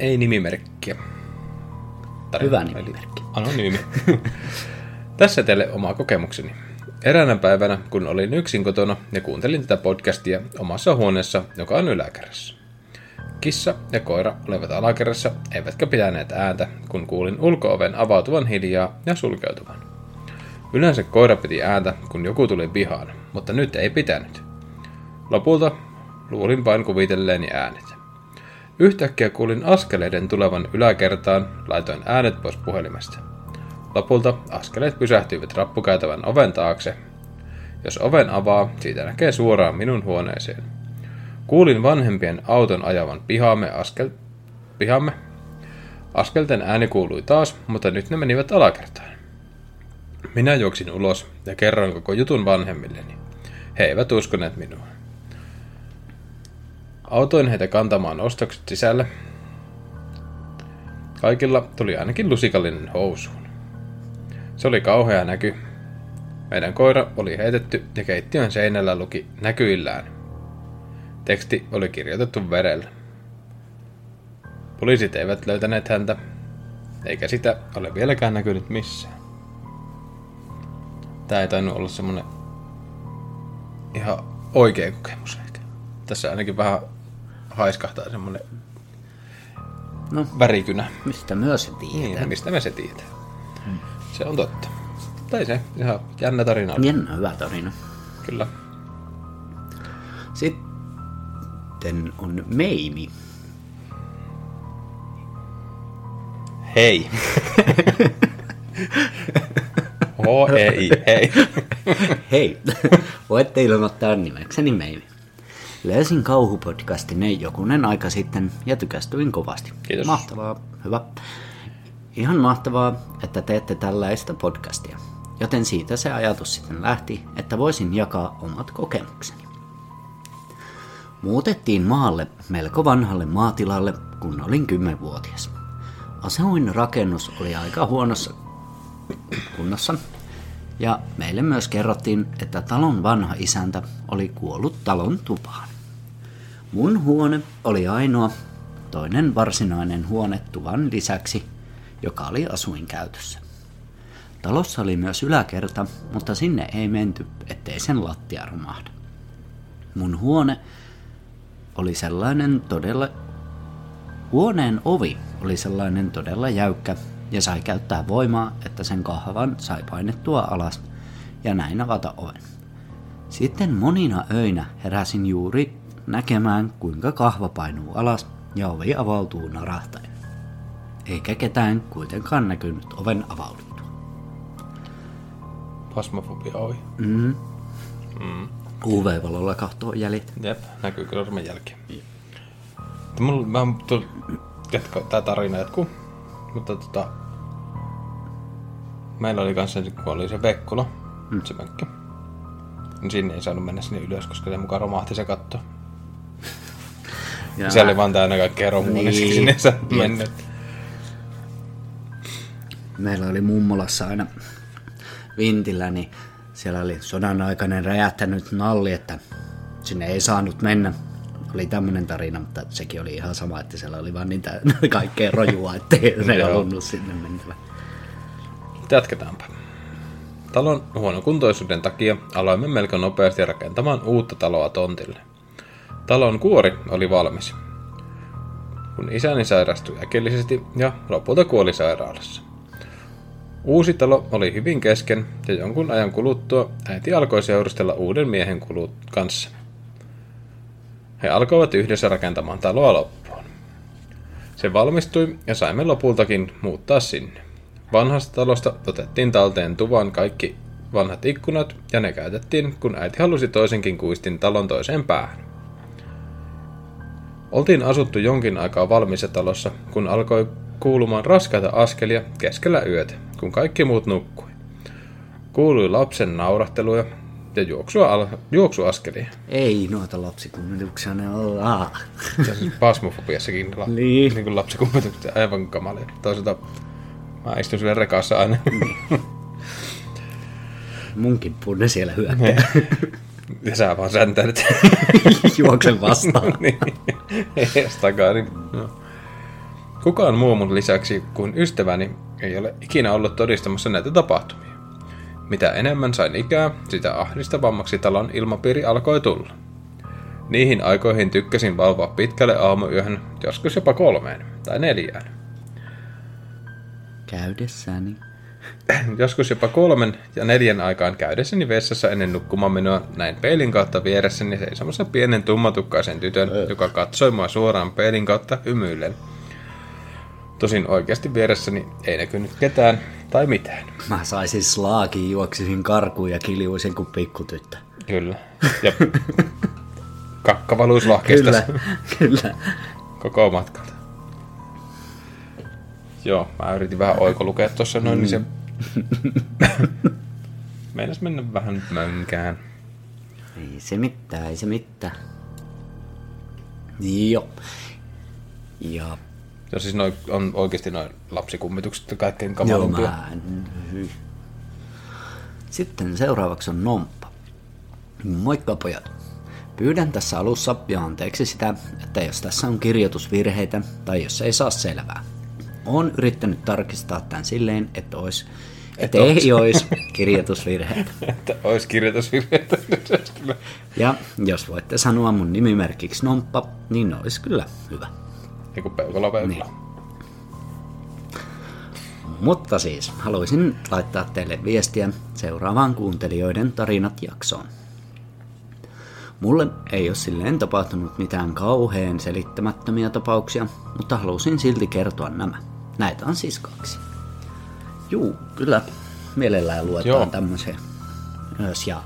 Speaker 1: Ei nimimerkkiä.
Speaker 2: Hyvä
Speaker 1: Eli
Speaker 2: nimimerkki.
Speaker 1: Anonyymi. [laughs] Tässä teille oma kokemukseni. Eräänä päivänä, kun olin yksin kotona ja kuuntelin tätä podcastia omassa huoneessa, joka on yläkerrassa. Kissa ja koira olivat alakerrassa, eivätkä pitäneet ääntä, kun kuulin ulkooven avautuvan hiljaa ja sulkeutuvan. Yleensä koira piti ääntä, kun joku tuli pihaan, mutta nyt ei pitänyt. Lopulta luulin vain kuvitelleeni äänet. Yhtäkkiä kuulin askeleiden tulevan yläkertaan, laitoin äänet pois puhelimesta. Lopulta askeleet pysähtyivät rappukäytävän oven taakse. Jos oven avaa, siitä näkee suoraan minun huoneeseen. Kuulin vanhempien auton ajavan pihamme askel... pihamme. Askelten ääni kuului taas, mutta nyt ne menivät alakertaan. Minä juoksin ulos ja kerroin koko jutun vanhemmilleni. He eivät uskoneet minua. Autoin heitä kantamaan ostokset sisälle. Kaikilla tuli ainakin lusikallinen housuun. Se oli kauhea näky. Meidän koira oli heitetty ja keittiön seinällä luki näkyillään. Teksti oli kirjoitettu verellä. Poliisit eivät löytäneet häntä, eikä sitä ole vieläkään näkynyt missään. Tää ei tainnut olla semmonen ihan oikea kokemus ehkä. Tässä ainakin vähän haiskahtaa semmonen
Speaker 2: No,
Speaker 1: värikynä.
Speaker 2: mistä myös se tiedetään?
Speaker 1: Niin, mistä me se tietää. Se on totta. Tai se, ihan jännä tarina. oli.
Speaker 2: Jännä hyvä tarina.
Speaker 1: Kyllä.
Speaker 2: Sitten on Meimi.
Speaker 1: Hei. [laughs] H-E-I, hei.
Speaker 2: Hei, voitte ilmoittaa nimekseni Meimi. Löysin kauhupodcastin jokunen aika sitten ja tykästyin kovasti.
Speaker 1: Kiitos.
Speaker 2: Mahtavaa, hyvä. Ihan mahtavaa, että teette tällaista podcastia. Joten siitä se ajatus sitten lähti, että voisin jakaa omat kokemukseni. Muutettiin maalle melko vanhalle maatilalle, kun olin 10-vuotias. Asuinrakennus oli aika huonossa kunnossa, ja meille myös kerrottiin, että talon vanha isäntä oli kuollut talon tupaan. Mun huone oli ainoa toinen varsinainen huone tuvan lisäksi, joka oli asuinkäytössä. Talossa oli myös yläkerta, mutta sinne ei menty, ettei sen lattia romahda. Mun huone oli sellainen todella... Huoneen ovi oli sellainen todella jäykkä ja sai käyttää voimaa, että sen kahvan sai painettua alas ja näin avata oven. Sitten monina öinä heräsin juuri näkemään, kuinka kahva painuu alas ja ovi avautuu narahtaen. Eikä ketään kuitenkaan näkynyt oven avauduttua.
Speaker 1: Pasmofobia ohi.
Speaker 2: Mm. Mm. UV-valolla kahtoo jäljet.
Speaker 1: Jep, näkyy kyllä sormenjälki. Mutta mulla, mä tull, jatko, tää tarina jatkuu. Mutta tota... Meillä oli kanssa, kun oli se Vekkula, mm. se mökki. Niin sinne ei saanut mennä sinne ylös, koska se mukaan romahti se katto. [laughs]
Speaker 2: Ja
Speaker 1: Se oli vaan täynnä kaikkea romua, niin,
Speaker 2: Niin.
Speaker 1: sinne ei saa
Speaker 2: Jep.
Speaker 1: mennä.
Speaker 2: Meillä oli mummolassa aina vintillä, niin siellä oli sodan aikainen räjähtänyt nalli, että sinne ei saanut mennä. Oli tämmöinen tarina, mutta sekin oli ihan sama, että siellä oli vaan niitä [laughs] kaikkea rojua, ettei ne halunnut sinne mennä.
Speaker 1: Jatketaanpa. Talon huonokuntoisuuden takia aloimme melko nopeasti rakentamaan uutta taloa tontille. Talon kuori oli valmis, kun isäni sairastui äkillisesti ja lopulta kuoli sairaalassa. Uusi talo oli hyvin kesken ja jonkun ajan kuluttua äiti alkoi seurustella uuden miehen kulut kanssa. He alkoivat yhdessä rakentamaan taloa loppuun. Se valmistui ja saimme lopultakin muuttaa sinne. Vanhasta talosta otettiin talteen tuvan kaikki vanhat ikkunat ja ne käytettiin, kun äiti halusi toisenkin kuistin talon toiseen päähän. Oltiin asuttu jonkin aikaa valmiissa talossa, kun alkoi kuulumaan raskaita askelia keskellä yötä, kun kaikki muut nukkui. Kuului lapsen naurahteluja ja juoksua al- juoksuaskelia.
Speaker 2: Ei noita lapsikummituksia, ne on... Ah.
Speaker 1: Siis pasmofobiassakin la-
Speaker 2: Niin.
Speaker 1: niin kuin lapsikummitukset aivan kamalia. Toisaalta mä istun sille rekassa aina. [laughs]
Speaker 2: Munkin punne siellä hyökkää. [laughs]
Speaker 1: ja sä vaan säntäilet. [laughs]
Speaker 2: Juoksen vastaan.
Speaker 1: niin. Ees takaisin. No. Kukaan muu mun lisäksi kuin ystäväni ei ole ikinä ollut todistamassa näitä tapahtumia. Mitä enemmän sain ikää, sitä ahdistavammaksi talon ilmapiiri alkoi tulla. Niihin aikoihin tykkäsin valvoa pitkälle aamuyöhön, joskus jopa kolmeen tai neljään.
Speaker 2: Käydessäni. [clears throat]
Speaker 1: Joskus jopa kolmen ja neljän aikaan käydessäni vessassa ennen nukkumaan menoa näin peilin kautta vieressäni seisomassa pienen tummatukkaisen tytön, joka katsoi mua suoraan peilin kautta hymyillen. Tosin oikeasti vieressäni ei näkynyt ketään tai mitään.
Speaker 2: Mä saisin slaakin, juoksisin karkuun ja kiljuisin kuin pikkutyttö.
Speaker 1: Kyllä. Ja kakkavaluuslahkeesta
Speaker 2: Kyllä, kyllä.
Speaker 1: koko matkalta. Joo, mä yritin vähän oikolukea tuossa noin, niin se meinas mennä vähän mönkään.
Speaker 2: Ei se mitään, ei se mitään. Joo. Ja
Speaker 1: Ja siis noi on oikeasti noin lapsikummitukset kaikkein
Speaker 2: joo,
Speaker 1: kamalimpia.
Speaker 2: mä en... Sitten seuraavaksi on Nomppa. Moikka pojat. Pyydän tässä alussa ja anteeksi sitä, että jos tässä on kirjoitusvirheitä tai jos ei saa selvää. Olen yrittänyt tarkistaa tämän silleen, että, olisi, että ei olisi [laughs] kirjoitusvirheitä.
Speaker 1: Että kirjoitusvirheitä. Olisi kyllä-
Speaker 2: Ja jos voitte sanoa mun nimimerkiksi Nomppa, niin olisi kyllä hyvä.
Speaker 1: Niinku peukalo peukalo.
Speaker 2: Niin. Mutta siis, haluaisin laittaa teille viestiä seuraavaan kuuntelijoiden tarinat jaksoon. Mulle ei ole silleen tapahtunut mitään kauheen selittämättömiä tapauksia, mutta halusin silti kertoa nämä. Näitä on siis kaksi. Juu, kyllä mielellään luetaan
Speaker 1: Joo.
Speaker 2: tämmöisiä ylös. Ja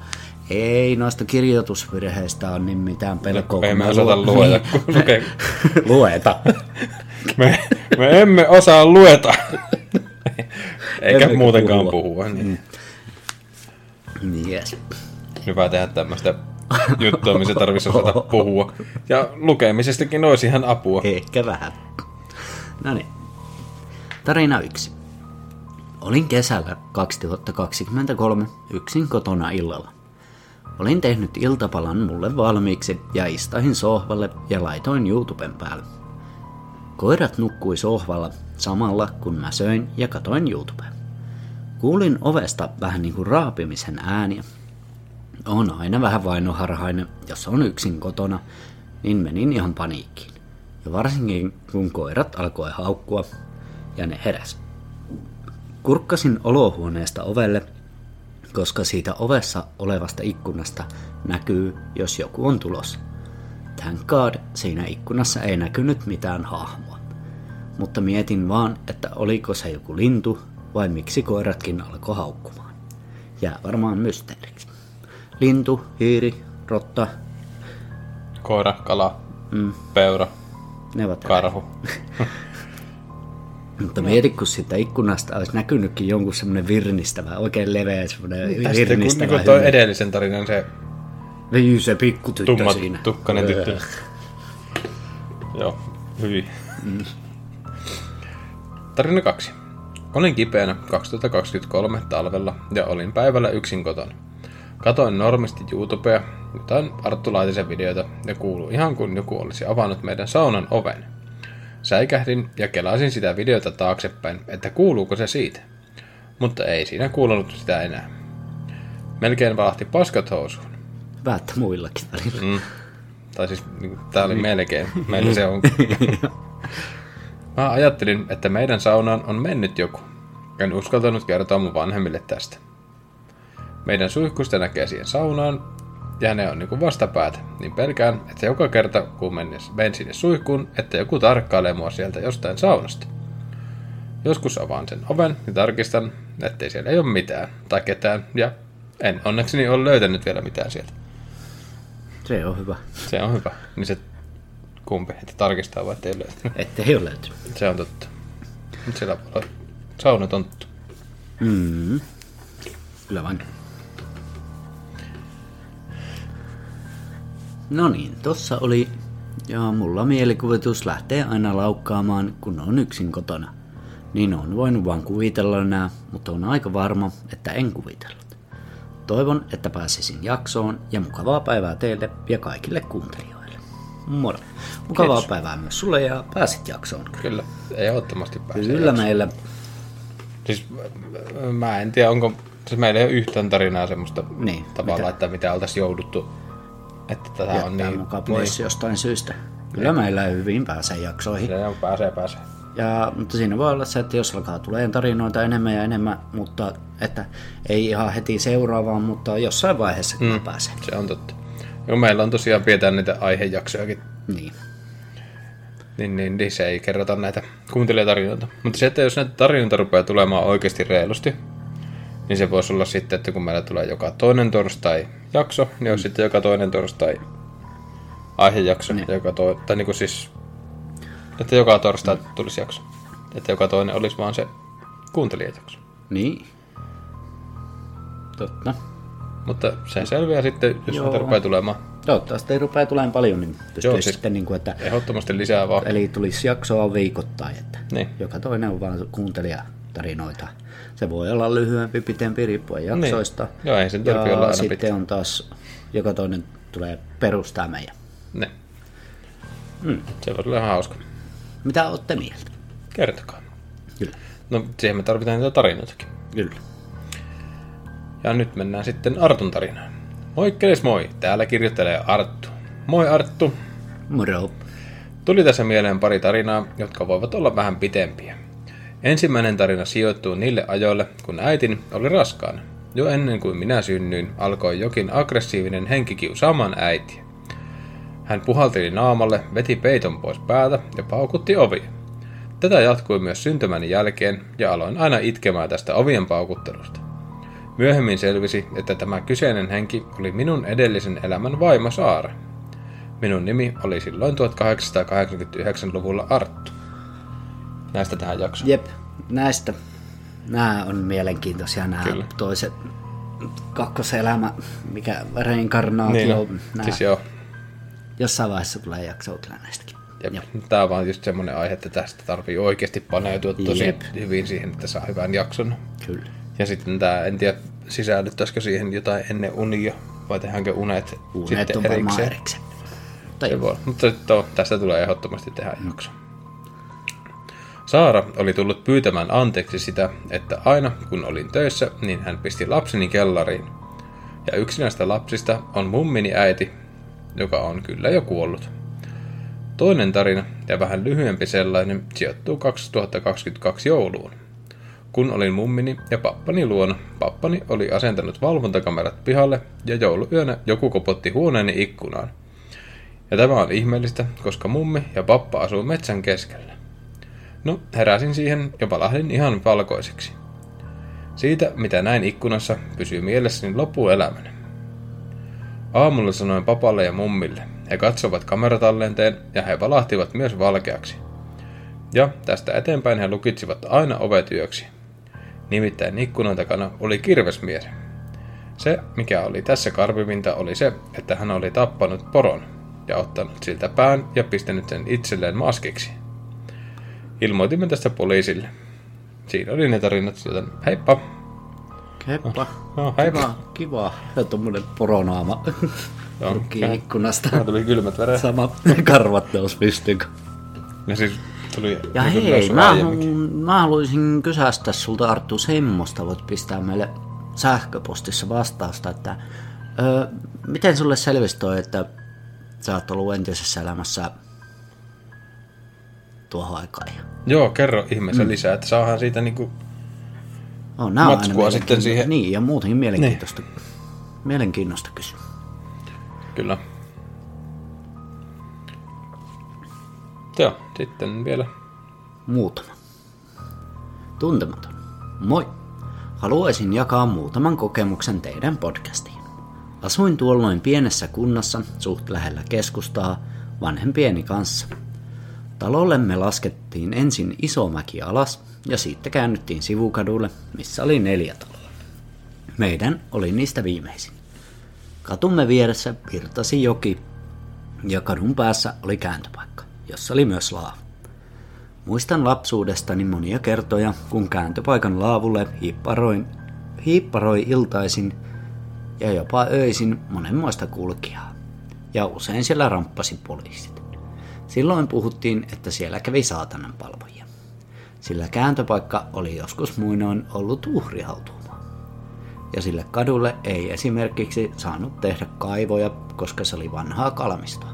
Speaker 2: ei noista kirjoitusvirheistä ole niin mitään pelkoa.
Speaker 1: Ei me osata
Speaker 2: luen- [laughs]
Speaker 1: lueta, kun lukee.
Speaker 2: lueta.
Speaker 1: Me, me emme osaa lueta. Eikä
Speaker 2: Emmekä
Speaker 1: muutenkaan
Speaker 2: puhua.
Speaker 1: puhua. Niin.
Speaker 2: Yes.
Speaker 1: Hyvä tehdä tämmöistä juttua, missä tarvitsisi osata [laughs] puhua. Ja lukemisestakin olisi ihan apua.
Speaker 2: Ehkä vähän. No niin. Tarina yksi. Olin kesällä 2023 yksin kotona illalla. Olin tehnyt iltapalan mulle valmiiksi ja istahin sohvalle ja laitoin YouTuben päälle. Koirat nukkui sohvalla samalla kun mä söin ja katoin YouTubea. Kuulin ovesta vähän niin kuin raapimisen ääniä. On aina vähän vainoharhainen, jos on yksin kotona, niin menin ihan paniikkiin. Ja varsinkin kun koirat alkoi haukkua ja ne heräs. Kurkkasin olohuoneesta ovelle, koska siitä ovessa olevasta ikkunasta näkyy, jos joku on tulossa. Thank God, siinä ikkunassa ei näkynyt mitään hahmoa. Mutta mietin vaan, että oliko se joku lintu vai miksi koiratkin alkoi haukkumaan. Jää varmaan mysteeriksi. Lintu, hiiri, rotta,
Speaker 1: Koira, kala, mm. peura,
Speaker 2: ne ovat
Speaker 1: karhu. [laughs]
Speaker 2: Mutta mieti, kun siitä ikkunasta olisi näkynytkin jonkun semmoinen virnistävä, oikein leveä semmoinen
Speaker 1: Tästä kun
Speaker 2: virnistävä
Speaker 1: niinku toi
Speaker 2: hymy.
Speaker 1: edellisen tarinan se
Speaker 2: Niin se pikkutyttö
Speaker 1: tumma
Speaker 2: siinä.
Speaker 1: tukkanen tyttö. Joo, hyvin. Tarina kaksi. Olin kipeänä 2023 talvella ja olin päivällä yksin kotona. Katoin normisti YouTubea, jotain Arttu Laitisen videoita ja kuului ihan kuin joku olisi avannut meidän saunan oven. Säikähdin ja kelasin sitä videota taaksepäin, että kuuluuko se siitä. Mutta ei siinä kuulunut sitä enää. Melkein valahti paskat housuun.
Speaker 2: Hyvä, että muillakin välillä.
Speaker 1: Mm. Tai siis niin, tää oli melkein. Meillä se on. [laughs] Mä ajattelin, että meidän saunaan on mennyt joku. En uskaltanut kertoa mun vanhemmille tästä. Meidän suihkusta näkee siihen saunaan, ja ne on niinku vastapäätä, niin pelkään, että joka kerta kun menen, sinne suihkuun, että joku tarkkailee mua sieltä jostain saunasta. Joskus avaan sen oven ja tarkistan, ettei siellä ei ole mitään tai ketään, ja en onnekseni ole löytänyt vielä mitään sieltä.
Speaker 2: Se on hyvä.
Speaker 1: Se on hyvä. Niin se kumpi, että tarkistaa vai ettei löytänyt. [laughs]
Speaker 2: Ettei ole löytynyt.
Speaker 1: Se on totta. Nyt siellä voi olla saunatonttu.
Speaker 2: Mm. Kyllä vain. No niin, tossa oli... Ja mulla mielikuvitus lähtee aina laukkaamaan, kun on yksin kotona. Niin on voinut vaan kuvitella nää, mutta on aika varma, että en kuvitellut. Toivon, että pääsisin jaksoon ja mukavaa päivää teille ja kaikille kuuntelijoille. Moro. Mukavaa
Speaker 1: Kiitos.
Speaker 2: päivää myös sulle ja pääsit jaksoon.
Speaker 1: Kyllä, ehdottomasti pääsee.
Speaker 2: Kyllä meillä
Speaker 1: Siis mä en tiedä, onko... Siis meillä ei ole yhtään tarinaa semmoista
Speaker 2: Niin,
Speaker 1: tavalla,
Speaker 2: mitä-
Speaker 1: että mitä oltaisiin jouduttu. Että tätä on niin...
Speaker 2: mukaan pois jostain syystä. Kyllä meillä hyvin pääsee jaksoihin.
Speaker 1: Niin, se on, pääsee, pääsee.
Speaker 2: Ja, mutta siinä voi olla se, että jos alkaa tulee tarinoita enemmän ja enemmän, mutta että ei ihan heti seuraavaan, mutta jossain vaiheessa kyllä pääsee.
Speaker 1: Se on totta. Joo, meillä on tosiaan pidetään niitä aihejaksojakin,
Speaker 2: Niin.
Speaker 1: niin, niin, niin se ei kerrota näitä kuuntelijatarinoita. Mutta se, että jos näitä tarinoita rupeaa tulemaan oikeasti reilusti, niin se voisi olla sitten, että kun meillä tulee joka toinen torstai jakso, niin olisi sitten joka toinen torstai aihejakso.
Speaker 2: Niin.
Speaker 1: Joka to, tai niin kuin siis, että joka torstai tulisi jakso. Että joka toinen olisi vaan se kuuntelijajakso.
Speaker 2: Niin. Totta.
Speaker 1: Mutta se selviää sitten, jos
Speaker 2: Joo.
Speaker 1: rupeaa tulemaan.
Speaker 2: Toivottavasti ei rupea tulemaan paljon, niin pystyisi
Speaker 1: Joo,
Speaker 2: siis... sitten niin kuin, että
Speaker 1: Ehdottomasti lisää vaan.
Speaker 2: Eli tulisi jaksoa viikoittain, että
Speaker 1: Niin.
Speaker 2: joka toinen on vaan kuuntelijatarinoita. Se voi olla lyhyempi, pitempi riippuen jaksoista.
Speaker 1: Niin. Joo, ei sen
Speaker 2: ja
Speaker 1: olla aina
Speaker 2: sitten
Speaker 1: pitkä.
Speaker 2: on taas, joka toinen tulee perustaa meidän.
Speaker 1: Ne. Mm. Se voisi olla ihan hauska.
Speaker 2: Mitä olette mieltä?
Speaker 1: Kertokaa.
Speaker 2: Kyllä.
Speaker 1: No, siihen me tarvitaan niitä tarinoitakin.
Speaker 2: Kyllä.
Speaker 1: Ja nyt mennään sitten Artun tarinaan. Moikkeles moi, täällä kirjoittelee Arttu. Moi Arttu.
Speaker 2: Moro.
Speaker 1: Tuli tässä mieleen pari tarinaa, jotka voivat olla vähän pitempiä. Ensimmäinen tarina sijoittuu niille ajoille, kun äitini oli raskaana. Jo ennen kuin minä synnyin, alkoi jokin aggressiivinen henki kiusaamaan äitiä. Hän puhalteli naamalle, veti peiton pois päältä ja paukutti ovia. Tätä jatkui myös syntymäni jälkeen ja aloin aina itkemään tästä ovien paukuttelusta. Myöhemmin selvisi, että tämä kyseinen henki oli minun edellisen elämän vaimo Saara. Minun nimi oli silloin 1889-luvulla Arttu. Näistä tähän jaksoon.
Speaker 2: Jep, näistä. Nämä on mielenkiintoisia nämä
Speaker 1: Kyllä.
Speaker 2: toiset kakkoselämä, mikä reinkarnaatio.
Speaker 1: Niin, no,
Speaker 2: nämä.
Speaker 1: siis joo.
Speaker 2: Jossain vaiheessa tulee jaksoa kyllä näistäkin.
Speaker 1: Jep. Tämä on vaan just semmoinen aihe, että tästä tarvii oikeasti paneutua tosi
Speaker 2: Jep.
Speaker 1: hyvin siihen, että saa hyvän jakson.
Speaker 2: Kyllä.
Speaker 1: Ja sitten tämä, en tiedä, sisällyttäisikö siihen jotain ennen unia, vai tehdäänkö unet,
Speaker 2: Unet
Speaker 1: sitten
Speaker 2: on
Speaker 1: erikseen.
Speaker 2: erikseen. Tai
Speaker 1: Se voi. Mutta on, tästä tulee ehdottomasti tehdä jakso. Saara oli tullut pyytämään anteeksi sitä, että aina kun olin töissä, niin hän pisti lapseni kellariin. Ja yksi näistä lapsista on mummini äiti, joka on kyllä jo kuollut. Toinen tarina, ja vähän lyhyempi sellainen, sijoittuu 2022 jouluun. Kun olin mummini ja pappani luona, pappani oli asentanut valvontakamerat pihalle ja jouluyönä joku kopotti huoneeni ikkunaan. Ja tämä on ihmeellistä, koska mummi ja pappa asuu metsän keskellä. No, heräsin siihen ja palahdin ihan valkoiseksi. Siitä, mitä näin ikkunassa, pysyy mielessäni loppuelämäni. Aamulla sanoin papalle ja mummille. He katsovat kameratallenteen ja he valahtivat myös valkeaksi. Ja tästä eteenpäin he lukitsivat aina ovet yöksi. Nimittäin ikkunan takana oli kirvesmies. Se, mikä oli tässä karvivinta, oli se, että hän oli tappanut poron ja ottanut siltä pään ja pistänyt sen itselleen maskiksi. Ilmoitimme tästä poliisille. Siinä oli ne tarinat, joten heippa!
Speaker 2: Heppa.
Speaker 1: No, heippa!
Speaker 2: Kiva, kiva. Ja tommonen poronaama.
Speaker 1: Joo.
Speaker 2: Ikkunasta.
Speaker 1: Tuli kylmät väreet.
Speaker 2: Sama karvat nousi pystyyn.
Speaker 1: Ja siis tuli...
Speaker 2: Ja
Speaker 1: niin
Speaker 2: hei, mä, mä haluaisin kysästä sulta Arttu semmoista, voit pistää meille sähköpostissa vastausta, että ö, miten sulle selvisi toi, että sä oot ollut entisessä elämässä tuohon aikaan.
Speaker 1: Joo, kerro ihmeessä mm. lisää, että saahan siitä niinku...
Speaker 2: On,
Speaker 1: Matskua sitten siihen.
Speaker 2: Niin, ja muutenkin mielenkiintoista, niin. mielenkiinnosta kysyä.
Speaker 1: Kyllä. Joo, sitten vielä...
Speaker 2: Muutama. Tuntematon. Moi. Haluaisin jakaa muutaman kokemuksen teidän podcastiin. Asuin tuolloin pienessä kunnassa suht lähellä keskustaa vanhempieni kanssa. Talollemme laskettiin ensin iso mäki alas ja siitä käännyttiin sivukadulle, missä oli neljä taloa. Meidän oli niistä viimeisin. Katumme vieressä virtasi joki ja kadun päässä oli kääntöpaikka, jossa oli myös laavu. Muistan lapsuudestani monia kertoja, kun kääntöpaikan laavulle hiipparoin, hiipparoi iltaisin ja jopa öisin monenmoista kulkijaa. Ja usein siellä ramppasi poliisit. Silloin puhuttiin, että siellä kävi saatanan palvojia. Sillä kääntöpaikka oli joskus muinoin ollut uhrihautuumaa. Ja sille kadulle ei esimerkiksi saanut tehdä kaivoja, koska se oli vanhaa kalmistoa.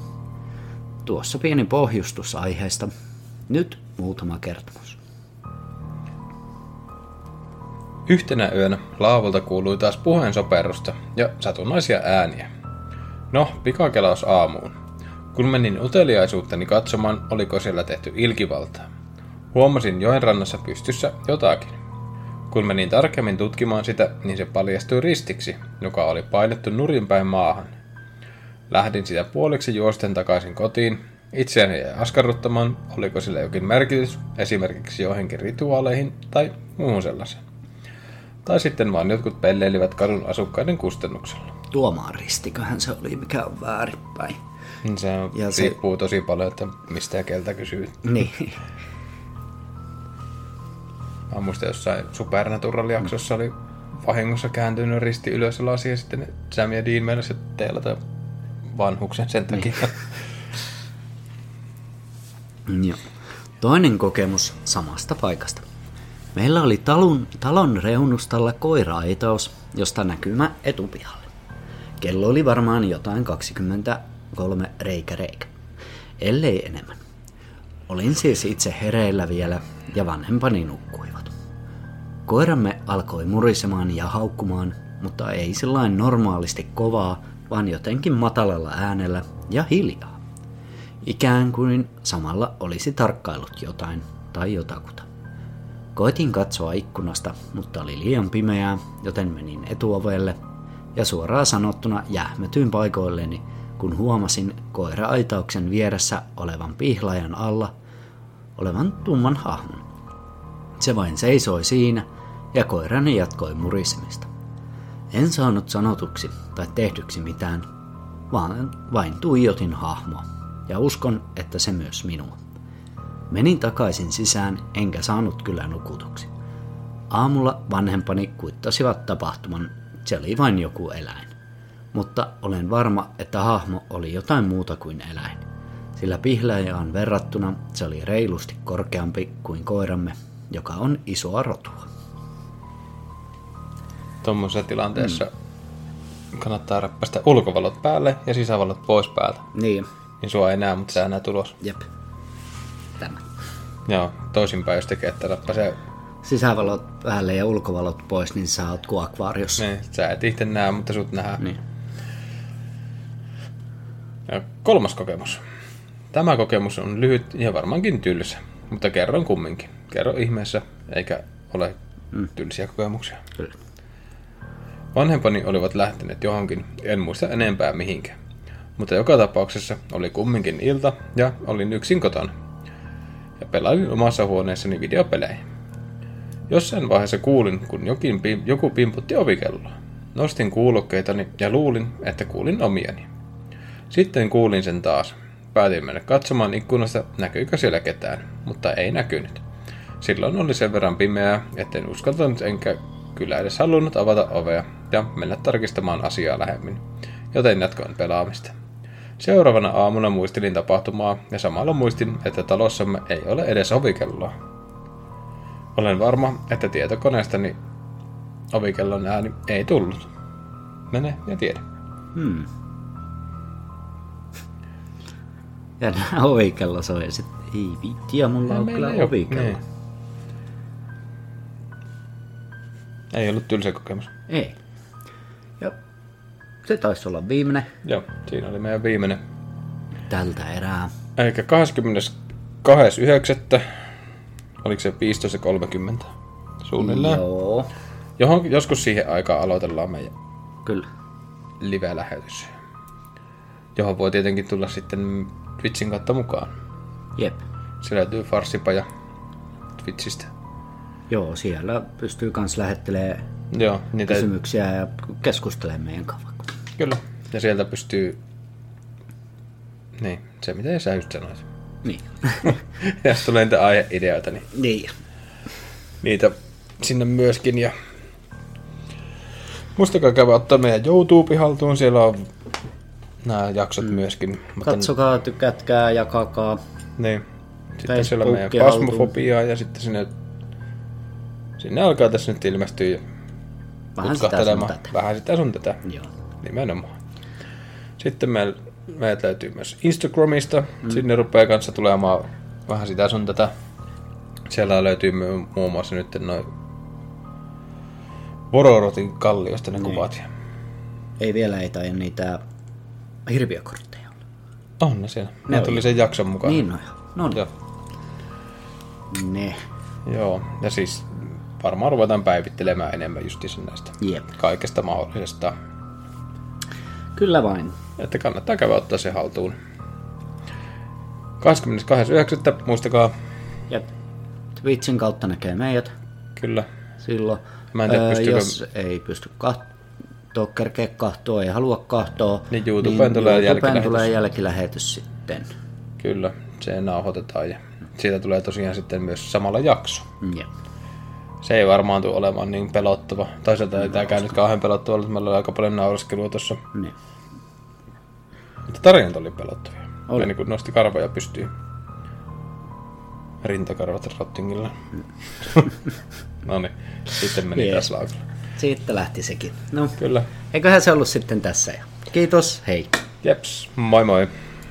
Speaker 2: Tuossa pieni pohjustus aiheesta. Nyt muutama kertomus.
Speaker 1: Yhtenä yönä laavalta kuului taas puheensoperusta ja satunnaisia ääniä. No, pikakelaus aamuun. Kun menin uteliaisuuttani katsomaan, oliko siellä tehty ilkivaltaa. Huomasin joen rannassa pystyssä jotakin. Kun menin tarkemmin tutkimaan sitä, niin se paljastui ristiksi, joka oli painettu nurinpäin maahan. Lähdin sitä puoliksi juosten takaisin kotiin. Itseäni jäi askarruttamaan, oliko sillä jokin merkitys, esimerkiksi johonkin rituaaleihin tai muuhun sellaiseen. Tai sitten vaan jotkut pelleilivät kadun asukkaiden kustannuksella.
Speaker 2: Tuomaan ristiköhän se oli, mikä on väärinpäin.
Speaker 1: Se
Speaker 2: Ja se-
Speaker 1: riippuu tosi paljon, että mistä ja keltä kysyy.
Speaker 2: Niin.
Speaker 1: Mä muistan jossain Supernatural-jaksossa oli vahingossa kääntynyt risti ylös lasi ja sitten Sam ja Dean meinasi teilata vanhuksen sen takia.
Speaker 2: Joo. Toinen kokemus samasta paikasta. Meillä oli talon, talon reunustalla koiraaitaus, josta näkymä etupihalle. Kello oli varmaan jotain 23 reikä reikä, ellei enemmän. Olin siis itse hereillä vielä ja vanhempani nukkuivat. Koiramme alkoi murisemaan ja haukkumaan, mutta ei sellain normaalisti kovaa, vaan jotenkin matalalla äänellä ja hiljaa. Ikään kuin samalla olisi tarkkailut jotain tai jotakuta. Koitin katsoa ikkunasta, mutta oli liian pimeää, joten menin etuovelle ja suoraan sanottuna jähmetyin paikoilleni, kun huomasin koira-aitauksen vieressä olevan pihlajan alla olevan tumman hahmon. Se vain seisoi siinä ja koirani jatkoi murisemista. En saanut sanotuksi tai tehdyksi mitään, vaan vain tuijotin hahmoa ja uskon, että se myös minua. Menin takaisin sisään enkä saanut kyllä nukutuksi. Aamulla vanhempani kuittasivat tapahtuman, se oli vain joku eläin. Mutta olen varma, että hahmo oli jotain muuta kuin eläin. Sillä pihlajaan verrattuna se oli reilusti korkeampi kuin koiramme, joka on isoa rotua.
Speaker 1: Tuommoisessa tilanteessa kannattaa räppästä ulkovalot päälle ja sisävalot pois päältä.
Speaker 2: Niin,
Speaker 1: Niin sua ei näe, mutta sä näet ulos.
Speaker 2: jep. Tämä.
Speaker 1: Joo, toisinpäin jos tekee, että räppäsee,
Speaker 2: Sisävalot päälle ja ulkovalot pois, niin sä oot kuin akvaariossa.
Speaker 1: niin sä et itse näe, mutta sut nähdään.
Speaker 2: Niin.
Speaker 1: Ja kolmas kokemus. Tämä kokemus on lyhyt ja varmaankin tylsä, mutta kerron kumminkin. Kerro ihmeessä, eikä ole mm. tylsiä kokemuksia.
Speaker 2: Kyllä.
Speaker 1: Vanhempani olivat lähteneet johonkin, en muista enempää mihinkään. Mutta joka tapauksessa oli kumminkin ilta ja olin yksin kotona. Ja pelailin omassa huoneessani videopelejä. Jossain vaiheessa kuulin, kun jokin, joku pimputti ovikelloa. Nostin kuulokkeitani ja luulin, että kuulin omiani. Sitten kuulin sen taas. Päätin mennä katsomaan ikkunasta, näkyykö siellä ketään, mutta ei näkynyt. Silloin oli sen verran pimeää, etten uskaltanut enkä kyllä edes halunnut avata ovea ja mennä tarkistamaan asiaa lähemmin, joten jatkoin pelaamista. Seuraavana aamuna muistelin tapahtumaa ja samalla muistin, että talossamme ei ole edes ovikelloa. Olen varma, että tietokoneestani ovikellon ääni ei tullut. Mene ja tiedä.
Speaker 2: Hmm. Ja ovikello soi ja sit, ei vittiä, mulla on kyllä ovikello.
Speaker 1: niin. Ei ollut tylsä kokemus.
Speaker 2: Ei. Ja se taisi olla viimeinen
Speaker 1: Joo, siinä oli meidän viimeinen.
Speaker 2: tältä erää.
Speaker 1: Eikä 22.9. Oliko se 15.30 suunnilleen?
Speaker 2: Joo,
Speaker 1: Johon, joskus siihen aikaan aloitellaan meidän
Speaker 2: kyllä.
Speaker 1: live-lähetys. Johon voi tietenkin tulla sitten Twitchin kautta mukaan.
Speaker 2: Jep.
Speaker 1: Se löytyy Farsipaja Twitchistä.
Speaker 2: Joo, siellä pystyy myös lähettelemään
Speaker 1: Joo, niitä,
Speaker 2: kysymyksiä ja keskustelemaan meidän kanssa.
Speaker 1: kyllä. Ja sieltä pystyy... Niin, se mitä sä just sanoit.
Speaker 2: Niin. [laughs]
Speaker 1: ja jos tulee niitä aiheideoita, niin
Speaker 2: niin.
Speaker 1: niitä sinne myöskin. Ja muistakaa käydä ottaa meidän YouTube haltuun, siellä on nämä jaksot mm. myöskin. Mutta,
Speaker 2: Katsokaa, tykätkää, jakakaa.
Speaker 1: Niin. Sitten siellä on meidän pasmofobiaa ja sitten sinne, sinne alkaa tässä nyt ilmestyä
Speaker 2: Vähän sitä sun tätä.
Speaker 1: Vähän sitä sun tätä.
Speaker 2: Joo.
Speaker 1: Nimenomaan. Sitten meillä, meiltä löytyy myös Instagramista. Mm. Sinne rupeaa kanssa tulemaan vähän sitä sun tätä. Siellä löytyy muun muassa nyt noin Vororotin kalliosta ne
Speaker 2: Niin.
Speaker 1: kuvat.
Speaker 2: Ei vielä ei tai niitä hirviökortteja olla.
Speaker 1: on ne siellä.
Speaker 2: Ne
Speaker 1: Ne tuli sen jakson mukaan.
Speaker 2: Niin no. No niin.
Speaker 1: Joo.
Speaker 2: Ne.
Speaker 1: Joo. Ja siis varmaan ruvetaan päivittelemään enemmän justiinsa näistä
Speaker 2: Jep.
Speaker 1: kaikesta mahdollisesta.
Speaker 2: Kyllä vain.
Speaker 1: Että kannattaa käydä ottaa se haltuun. 22.9. muistakaa,
Speaker 2: Ja Twitchin kautta näkee meidät
Speaker 1: kyllä.
Speaker 2: silloin.
Speaker 1: Mä en tiedä, pystyykö-
Speaker 2: jos ei pysty kahtoo, kerkeä kahtoo, ei halua kahtoa,
Speaker 1: Niin YouTubeen tulee
Speaker 2: YouTubeen
Speaker 1: jälkilähetys.
Speaker 2: tulee jälkilähetys sitten.
Speaker 1: Kyllä, se nauhoitetaan ja siitä tulee tosiaan sitten myös samalla jakso.
Speaker 2: Ja.
Speaker 1: Se ei varmaan tule olemaan niin pelottava. Toisaalta ei tämäkään nyt kauhean pelottava, ollut, meillä oli aika paljon naureskelua tuossa.
Speaker 2: Niin.
Speaker 1: Mutta tarinat oli pelottavia.
Speaker 2: Oli.
Speaker 1: Ja niin kuin nosti karvoja pystyyn. Rintakarvat rottingilla. [laughs] no niin, sitten meni
Speaker 2: Jees.
Speaker 1: taas laukalla.
Speaker 2: Siitä lähti sekin. No,
Speaker 1: Kyllä.
Speaker 2: eiköhän se ollut sitten tässä. ja Kiitos, hei.
Speaker 1: Jeps, moi moi.